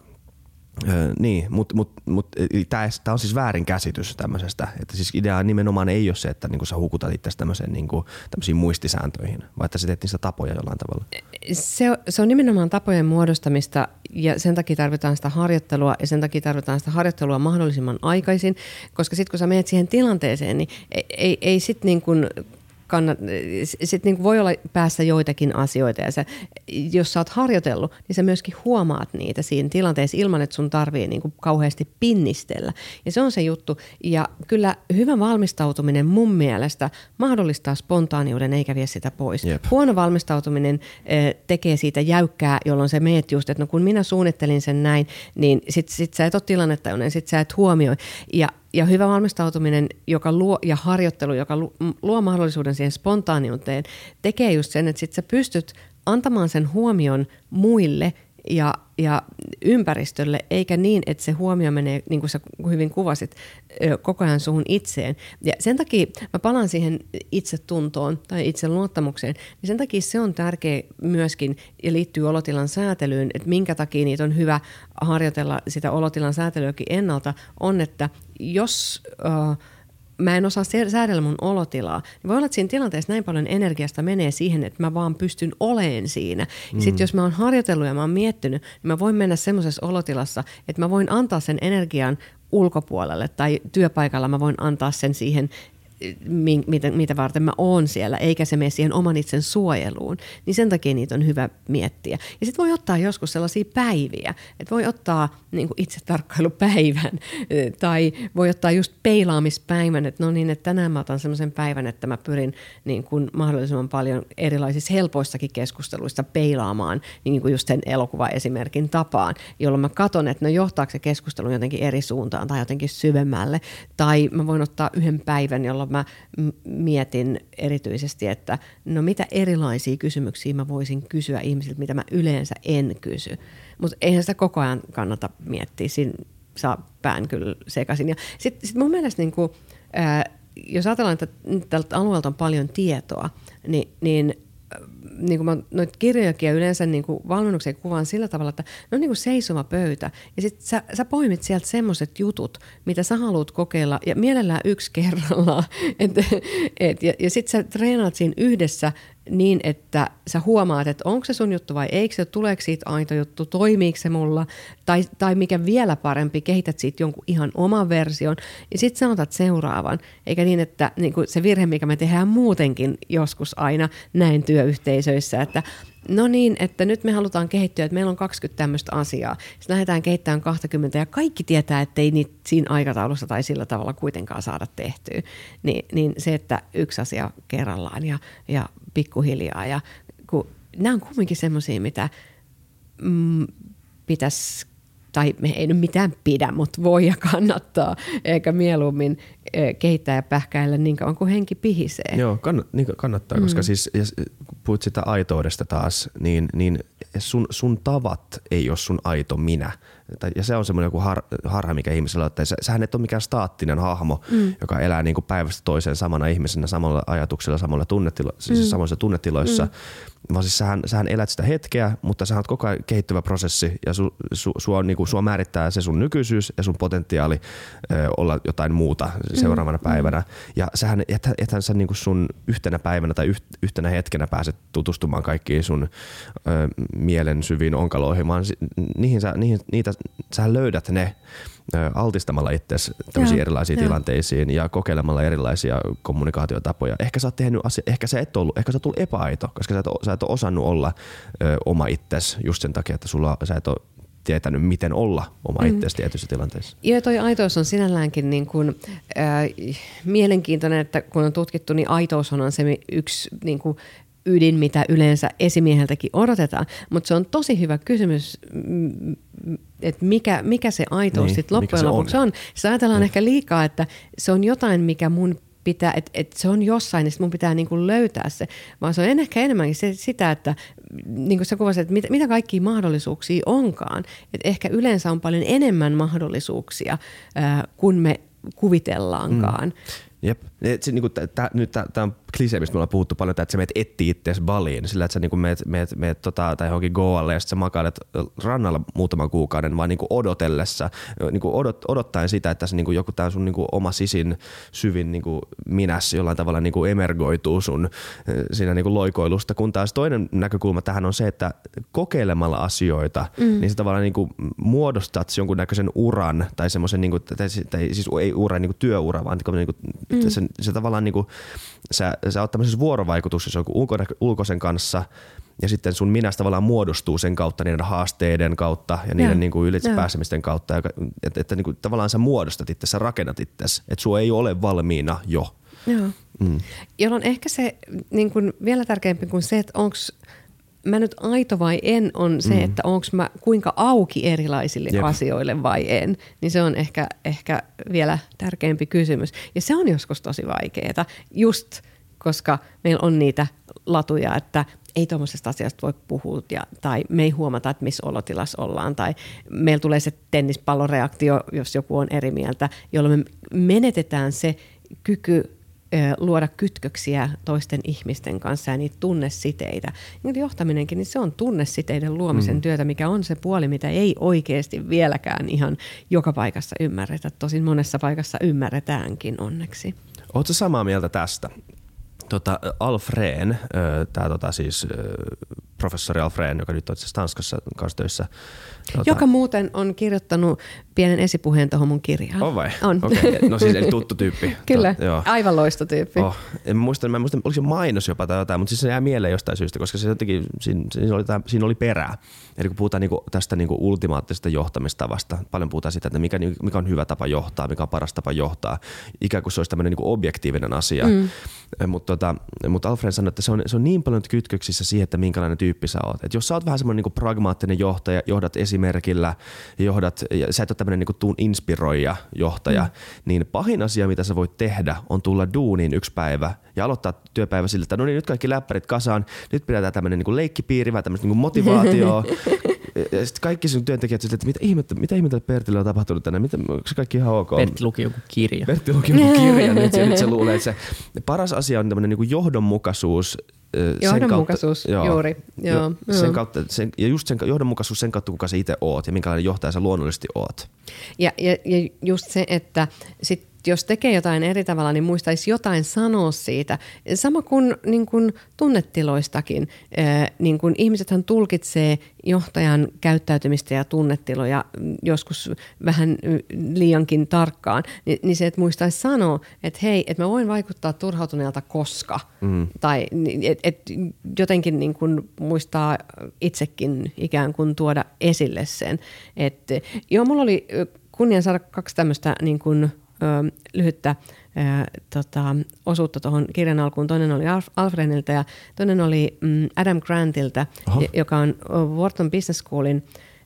Öö, niin, mutta mut, mut, tämä on siis väärin käsitys tämmöisestä. Että siis idea nimenomaan ei ole se, että niinku sä hukutat itse tämmöiseen niinku, muistisääntöihin, vaan että sä teet niistä tapoja jollain tavalla. Se, se on nimenomaan tapojen muodostamista ja sen takia tarvitaan sitä harjoittelua ja sen takia tarvitaan sitä harjoittelua mahdollisimman aikaisin, koska sitten kun sä menet siihen tilanteeseen, niin ei, ei, ei sitten niin kannat, sit niin voi olla päässä joitakin asioita ja sä, jos sä oot harjoitellut, niin sä myöskin huomaat niitä siinä tilanteessa ilman, että sun tarvii niin kuin kauheasti pinnistellä. Ja se on se juttu. Ja kyllä hyvä valmistautuminen mun mielestä mahdollistaa spontaaniuden eikä vie sitä pois. Jep. Huono valmistautuminen tekee siitä jäykkää, jolloin se meet just, että no kun minä suunnittelin sen näin, niin sit, sit sä et ole tilannetta, sit sä et huomioi. Ja ja hyvä valmistautuminen joka luo, ja harjoittelu, joka luo mahdollisuuden siihen spontaaniuteen, tekee just sen, että sit sä pystyt antamaan sen huomion muille ja, ja ympäristölle, eikä niin, että se huomio menee, niin kuin sä hyvin kuvasit, koko ajan suhun itseen. Ja sen takia mä palaan siihen itsetuntoon tai itseluottamukseen, niin sen takia se on tärkeä myöskin ja liittyy olotilan säätelyyn, että minkä takia niitä on hyvä harjoitella sitä olotilan säätelyäkin ennalta, on, että jos... Uh, mä en osaa säädellä mun olotilaa, niin voi olla, että siinä tilanteessa näin paljon energiasta menee siihen, että mä vaan pystyn oleen siinä. Ja mm. sitten jos mä oon harjoitellut ja mä oon miettinyt, niin mä voin mennä semmoisessa olotilassa, että mä voin antaa sen energian ulkopuolelle tai työpaikalla mä voin antaa sen siihen mitä, mitä varten mä oon siellä, eikä se mene siihen oman itsen suojeluun, niin sen takia niitä on hyvä miettiä. Ja sitten voi ottaa joskus sellaisia päiviä, että voi ottaa niin kuin itse tarkkailupäivän tai voi ottaa just peilaamispäivän, että no niin, että tänään mä otan sellaisen päivän, että mä pyrin niin kuin mahdollisimman paljon erilaisissa helpoissakin keskusteluissa peilaamaan niin kuin just sen elokuvaesimerkin tapaan, jolloin mä katson, että no johtaako se keskustelu jotenkin eri suuntaan tai jotenkin syvemmälle, tai mä voin ottaa yhden päivän, jolloin mä mietin erityisesti, että no mitä erilaisia kysymyksiä mä voisin kysyä ihmisiltä, mitä mä yleensä en kysy. Mutta eihän sitä koko ajan kannata miettiä, siinä saa pään kyllä sekaisin. Sitten sit mun mielestä niin kuin, ää, jos ajatellaan, että tältä alueelta on paljon tietoa, niin, niin niin kuin mä noita kirjojakin ja yleensä niin kuin valmennuksen kuvaan sillä tavalla, että ne on niin kuin seisoma pöytä. Ja sitten sä, sä poimit sieltä semmoiset jutut, mitä sä haluat kokeilla ja mielellään yksi kerrallaan. Et, et, ja ja sitten sä treenaat siinä yhdessä niin, että sä huomaat, että onko se sun juttu vai eikö se, tuleeko siitä aito juttu, toimiiko se mulla, tai, tai mikä vielä parempi, kehität siitä jonkun ihan oman version, ja sitten sanotat seuraavan, eikä niin, että niin se virhe, mikä me tehdään muutenkin joskus aina näin työyhteisöissä, että no niin, että nyt me halutaan kehittyä, että meillä on 20 tämmöistä asiaa. Sitten lähdetään kehittämään 20 ja kaikki tietää, että ei niitä siinä aikataulussa tai sillä tavalla kuitenkaan saada tehtyä. Ni, niin se, että yksi asia kerrallaan ja, ja pikkuhiljaa. Ja kun, nämä on kumminkin semmoisia, mitä mm, pitäisi tai me ei nyt mitään pidä, mutta voi ja kannattaa, eikä mieluummin kehittää ja pähkäillä niin kauan kuin henki pihisee. Joo, kann, niin kannattaa, mm. koska siis jos puhut sitä aitoudesta taas, niin, niin sun, sun tavat ei ole sun aito minä. Ja se on semmoinen joku har, harha, mikä ihmisellä on, että sähän et ole mikään staattinen hahmo, mm. joka elää niin kuin päivästä toiseen samana ihmisenä, samalla ajatuksella, samalla tunnetilo, siis mm. samoissa tunnetiloissa, mm vaan siis sähän, sähän elät sitä hetkeä, mutta sä oot koko ajan kehittyvä prosessi ja su, su, sua, niinku, sua määrittää se sun nykyisyys ja sun potentiaali ö, olla jotain muuta seuraavana mm. päivänä. Ja sähän, ethän, ethän sä niinku sun yhtenä päivänä tai yhtenä hetkenä pääset tutustumaan kaikkiin sun ö, mielen syviin onkaloihin, vaan niihin, sä, niihin, niitä, sä löydät ne altistamalla itsesi tämmöisiin erilaisiin ja. tilanteisiin ja kokeilemalla erilaisia kommunikaatiotapoja. Ehkä sä oot tehnyt asia, ehkä sä et ollut, ehkä sä oot tullut epäaito, koska sä et, sä et ole osannut olla ö, oma itsesi just sen takia, että sulla, sä et ole tietänyt, miten olla oma mm. itsesi tietyissä tilanteissa. Joo, toi aitous on sinälläänkin niin kuin, äh, mielenkiintoinen, että kun on tutkittu, niin aitous on se yksi niin kuin, ydin, mitä yleensä esimieheltäkin odotetaan. Mutta se on tosi hyvä kysymys, että mikä, mikä se aitous niin, sitten loppujen lopuksi on. on. Siis ajatellaan niin. ehkä liikaa, että se on jotain, mikä mun pitää, että, että se on jossain, niin mun pitää niin kuin löytää se. Vaan se on ehkä enemmänkin se, sitä, että niin kuin sä kuvasit, että mitä, mitä kaikkia mahdollisuuksia onkaan. Että ehkä yleensä on paljon enemmän mahdollisuuksia äh, kuin me kuvitellaankaan. Mm. Jep. Et se, niinku, tää, nyt tämä on klisee, mistä me ollaan puhuttu paljon, että sä meet etti itseäsi baliin, sillä että sä niinku meet, meet, meet tota, tai johonkin Goalle ja sitten sä makailet rannalla muutaman kuukauden vaan niinku odotellessa, niinku odot, odottaen sitä, että se niinku joku tää sun niinku oma sisin syvin niinku minäs jollain tavalla niinku emergoituu sun siinä niinku loikoilusta, kun taas toinen näkökulma tähän on se, että kokeilemalla asioita, mm. niin sä tavallaan niinku muodostat jonkunnäköisen uran tai semmoisen, niinku, tai, tai siis ei ura, niinku työura, vaan niinku, mm. se, se tavallaan niinku, sä, sä oot tämmöisessä vuorovaikutuksessa joku ulko, ulkoisen kanssa ja sitten sun minä tavallaan muodostuu sen kautta niiden haasteiden kautta ja niiden niin kuin ylitse pääsemisten kautta. Että, että, että niin kuin, tavallaan sä muodostat itse, sä rakennat itse, että sua ei ole valmiina jo. Joo. Mm. Jolloin ehkä se niin kuin vielä tärkeämpi kuin se, että onko mä nyt aito vai en, on se, mm. että onko mä kuinka auki erilaisille Jep. asioille vai en. Niin se on ehkä, ehkä vielä tärkeämpi kysymys. Ja se on joskus tosi vaikeaa, just koska meillä on niitä latuja, että ei tuommoisesta asiasta voi puhua ja, tai me ei huomata, että missä olotilassa ollaan tai meillä tulee se tennispalloreaktio, jos joku on eri mieltä, jolloin me menetetään se kyky luoda kytköksiä toisten ihmisten kanssa ja niitä tunnesiteitä. Niin johtaminenkin, niin se on tunnesiteiden luomisen mm. työtä, mikä on se puoli, mitä ei oikeasti vieläkään ihan joka paikassa ymmärretä. Tosin monessa paikassa ymmärretäänkin onneksi. Oletko samaa mieltä tästä? Tota, Alfreen, tämä tota, siis professori Alfreen, joka nyt on Tanskassa kanssa töissä. Tota... Joka muuten on kirjoittanut pienen esipuheen tuohon mun kirjaan. On vai? On. Okay. No siis eli tuttu tyyppi. Kyllä, to, joo. aivan loistotyyppi. Oh. En muista, mä en muista, oliko se mainos jopa tai jotain, mutta siis se jää mieleen jostain syystä, koska se jotenkin, siinä, siinä, oli, tämä, siinä oli perää. Eli kun puhutaan niinku tästä niinku ultimaattisesta johtamistavasta, paljon puhutaan siitä, että mikä, mikä on hyvä tapa johtaa, mikä on paras tapa johtaa. Ikään kuin se olisi tämmöinen niinku objektiivinen asia. Mm. Mutta tota, mut Alfred sanoi, että se on, se on niin paljon kytköksissä siihen, että minkälainen tyyppi sä oot. Et jos sä oot vähän semmoinen niinku pragmaattinen johtaja, johdat esimerkillä, johdat, ja sä et ole tämmöinen niinku tuun inspiroija johtaja, mm. niin pahin asia, mitä sä voit tehdä, on tulla duuniin yksi päivä ja aloittaa työpäivä sillä, että no niin, nyt kaikki läppärit kasaan, nyt pidetään tämmöinen niinku leikkipiiri, vähän tämmöistä niinku motivaatioa, ja sitten kaikki sun työntekijät että mitä ihmettä, mitä ihmettä Pertille on tapahtunut tänään, mitä, onko se kaikki ihan ok? Pertti luki joku kirja. Pertti luki joku kirja, nyt se, nyt se luulee, että se paras asia on tämmöinen niin johdonmukaisuus Johdonmukaisuus, kautta, juuri. Joo, jo, sen kautta, sen, ja just sen johdonmukaisuus sen kautta, kuka sä itse oot ja minkälainen johtaja sä luonnollisesti oot. Ja, ja, ja just se, että sit jos tekee jotain eri tavalla, niin muistaisi jotain sanoa siitä. Sama kuin, niin kuin tunnetiloistakin. Niin kuin ihmisethän tulkitsee johtajan käyttäytymistä ja tunnetiloja joskus vähän liiankin tarkkaan. Niin se, että muistaisi sanoa, että hei, että mä voin vaikuttaa turhautuneelta koska. Mm. Tai et, et jotenkin niin kuin muistaa itsekin ikään kuin tuoda esille sen. Että joo, mulla oli kunnia saada kaksi tämmöistä niin kuin ö, lyhyttä ö, tota, osuutta tuohon kirjan alkuun. Toinen oli Alf, Alfredilta ja toinen oli mm, Adam Grantilta, Oho. joka on Wharton Business Schoolin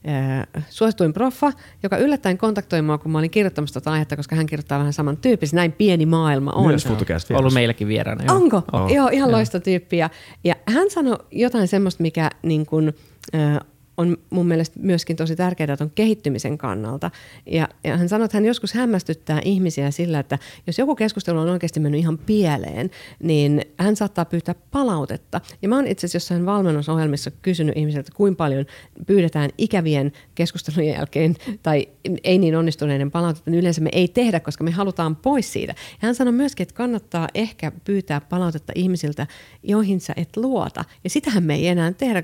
äh, suosituin proffa, joka yllättäen kontaktoi mua, kun mä olin kirjoittamassa tätä aihetta, koska hän kirjoittaa vähän saman tyyppisesti. Näin pieni maailma on. Myös. Ollut meilläkin vieraana. Joo. Onko? On. Joo, ihan loista tyyppiä. Ja hän sanoi jotain semmoista, mikä niin kuin, äh, on mun mielestä myöskin tosi tärkeää on kehittymisen kannalta. Ja, ja hän sanoi, että hän joskus hämmästyttää ihmisiä sillä, että jos joku keskustelu on oikeasti mennyt ihan pieleen, niin hän saattaa pyytää palautetta. Ja mä oon itse asiassa jossain valmennusohjelmissa kysynyt ihmisiltä, kuinka paljon pyydetään ikävien keskustelujen jälkeen tai ei niin onnistuneiden palautetta, niin yleensä me ei tehdä, koska me halutaan pois siitä. Ja hän sanoi myöskin, että kannattaa ehkä pyytää palautetta ihmisiltä, joihin sä et luota. Ja sitähän me ei enää tehdä,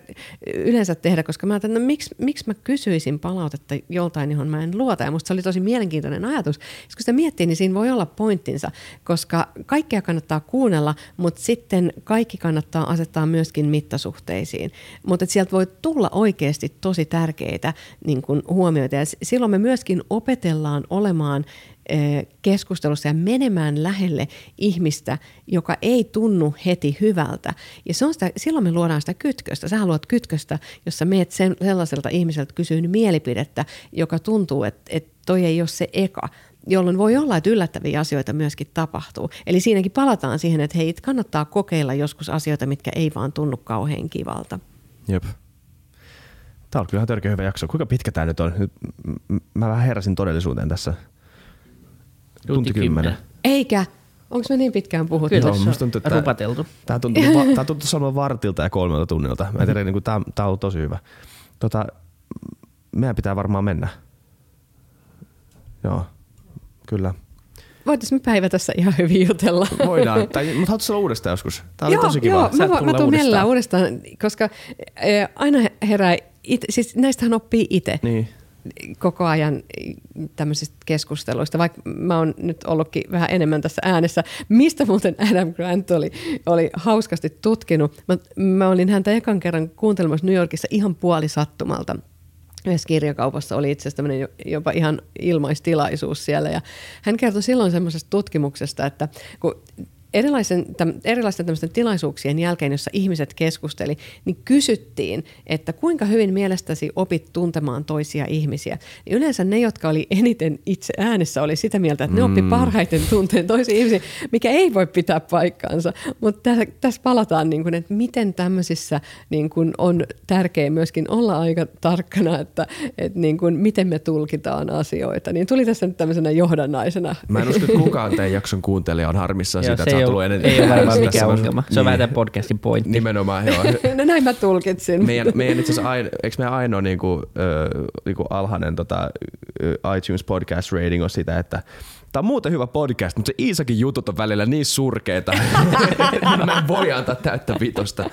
yleensä tehdä, koska mä ajattelin, no miksi, miksi mä kysyisin palautetta joltain, johon mä en luota. Ja musta se oli tosi mielenkiintoinen ajatus. Ja kun sitä miettii, niin siinä voi olla pointtinsa, koska kaikkea kannattaa kuunnella, mutta sitten kaikki kannattaa asettaa myöskin mittasuhteisiin. Mutta sieltä voi tulla oikeasti tosi tärkeitä niin kuin huomioita. Ja silloin me myöskin opetellaan olemaan keskustelussa ja menemään lähelle ihmistä, joka ei tunnu heti hyvältä. Ja se on sitä, silloin me luodaan sitä kytköstä. Sä haluat kytköstä, jossa meet sen, sellaiselta ihmiseltä kysyy mielipidettä, joka tuntuu, että, että toi ei ole se eka jolloin voi olla, että yllättäviä asioita myöskin tapahtuu. Eli siinäkin palataan siihen, että hei, kannattaa kokeilla joskus asioita, mitkä ei vaan tunnu kauhean kivalta. Jep. Tämä on kyllä törkeä hyvä jakso. Kuinka pitkä tämä nyt on? Nyt mä vähän heräsin todellisuuteen tässä. Tunti kymmenen. Eikä. Onko me niin pitkään puhuttu? Kyllä, Joo, musta on tuntuu, että- rupateltu. Tämä tuntuu, va- tää tuntuu sanoa vartilta ja kolmelta tunnilta. Mä en tiedä, niin tämä, tämä on tosi hyvä. Tota, meidän pitää varmaan mennä. Joo, kyllä. Voitaisiin me päivä tässä ihan hyvin jutella. Voidaan. Tai, mutta haluatko olla uudestaan joskus? Tämä oli joo, tosi kiva. Joo, mä, mä, tuun mielellään uudestaan. uudestaan, koska eh, aina herää, it, siis näistähän oppii itse. Niin. Koko ajan tämmöisistä keskusteluista, vaikka mä oon nyt ollutkin vähän enemmän tässä äänessä. Mistä muuten Adam Grant oli, oli hauskasti tutkinut? Mä, mä olin häntä ekan kerran kuuntelemassa New Yorkissa ihan puoli sattumalta. Yhdessä kirjakaupassa oli itse asiassa jopa ihan ilmaistilaisuus siellä. Ja hän kertoi silloin semmoisesta tutkimuksesta, että kun erilaisen, täm, erilaisten tämmöisten tilaisuuksien jälkeen, jossa ihmiset keskusteli, niin kysyttiin, että kuinka hyvin mielestäsi opit tuntemaan toisia ihmisiä. Niin yleensä ne, jotka oli eniten itse äänessä, oli sitä mieltä, että ne oppi parhaiten tunteen toisia ihmisiä, mikä ei voi pitää paikkaansa. Mutta tässä, tässä palataan, niin kuin, että miten tämmöisissä niin kuin on tärkeää myöskin olla aika tarkkana, että, että niin kuin, miten me tulkitaan asioita. Niin tuli tässä nyt tämmöisenä johdannaisena. Mä en usko, että kukaan teidän jakson kuuntelija on harmissaan siitä, että ei ole, tullut ennen. ei ole varmaan mikään ongelma. Se on Niin. vähän tämän podcastin pointti. Nimenomaan, joo. No näin mä tulkitsin. meidän, meidän itse asiassa aino, eikö meidän ainoa niinku, ö, niinku alhainen tota, iTunes podcast rating on sitä, että Tämä on muuten hyvä podcast, mutta se Iisakin jutut on välillä niin surkeita, että mä en voi antaa täyttä vitosta.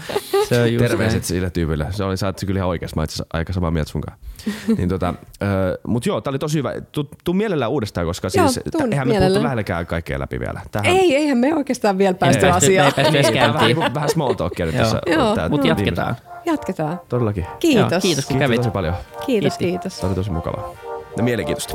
Se on just Terveiset näin. sille tyypille. Se oli, sä oot kyllä ihan oikeassa. Mä itse aika samaa mieltä sunkaan. niin tota, ö, mut joo, tää oli tosi hyvä. Tuu, tuu mielellään uudestaan, koska Joo, siis, tuun eihän me puhuttu lähelläkään kaikkea läpi vielä. Tämähän, Ei, eihän me oikeastaan vielä päästy päästy- asiaan. me ei päästy Niin, vähän, niinku- vähän small talkia nyt tässä. Joo, tää- Mutta viimeisen- jatketaan. Jatketaan. Todellakin. Kiitos. Joo, kiitos kun Kiitos kävit. tosi paljon. Kiitos, kiitos. Tämä oli tosi mukavaa. Ja mielenkiintoista.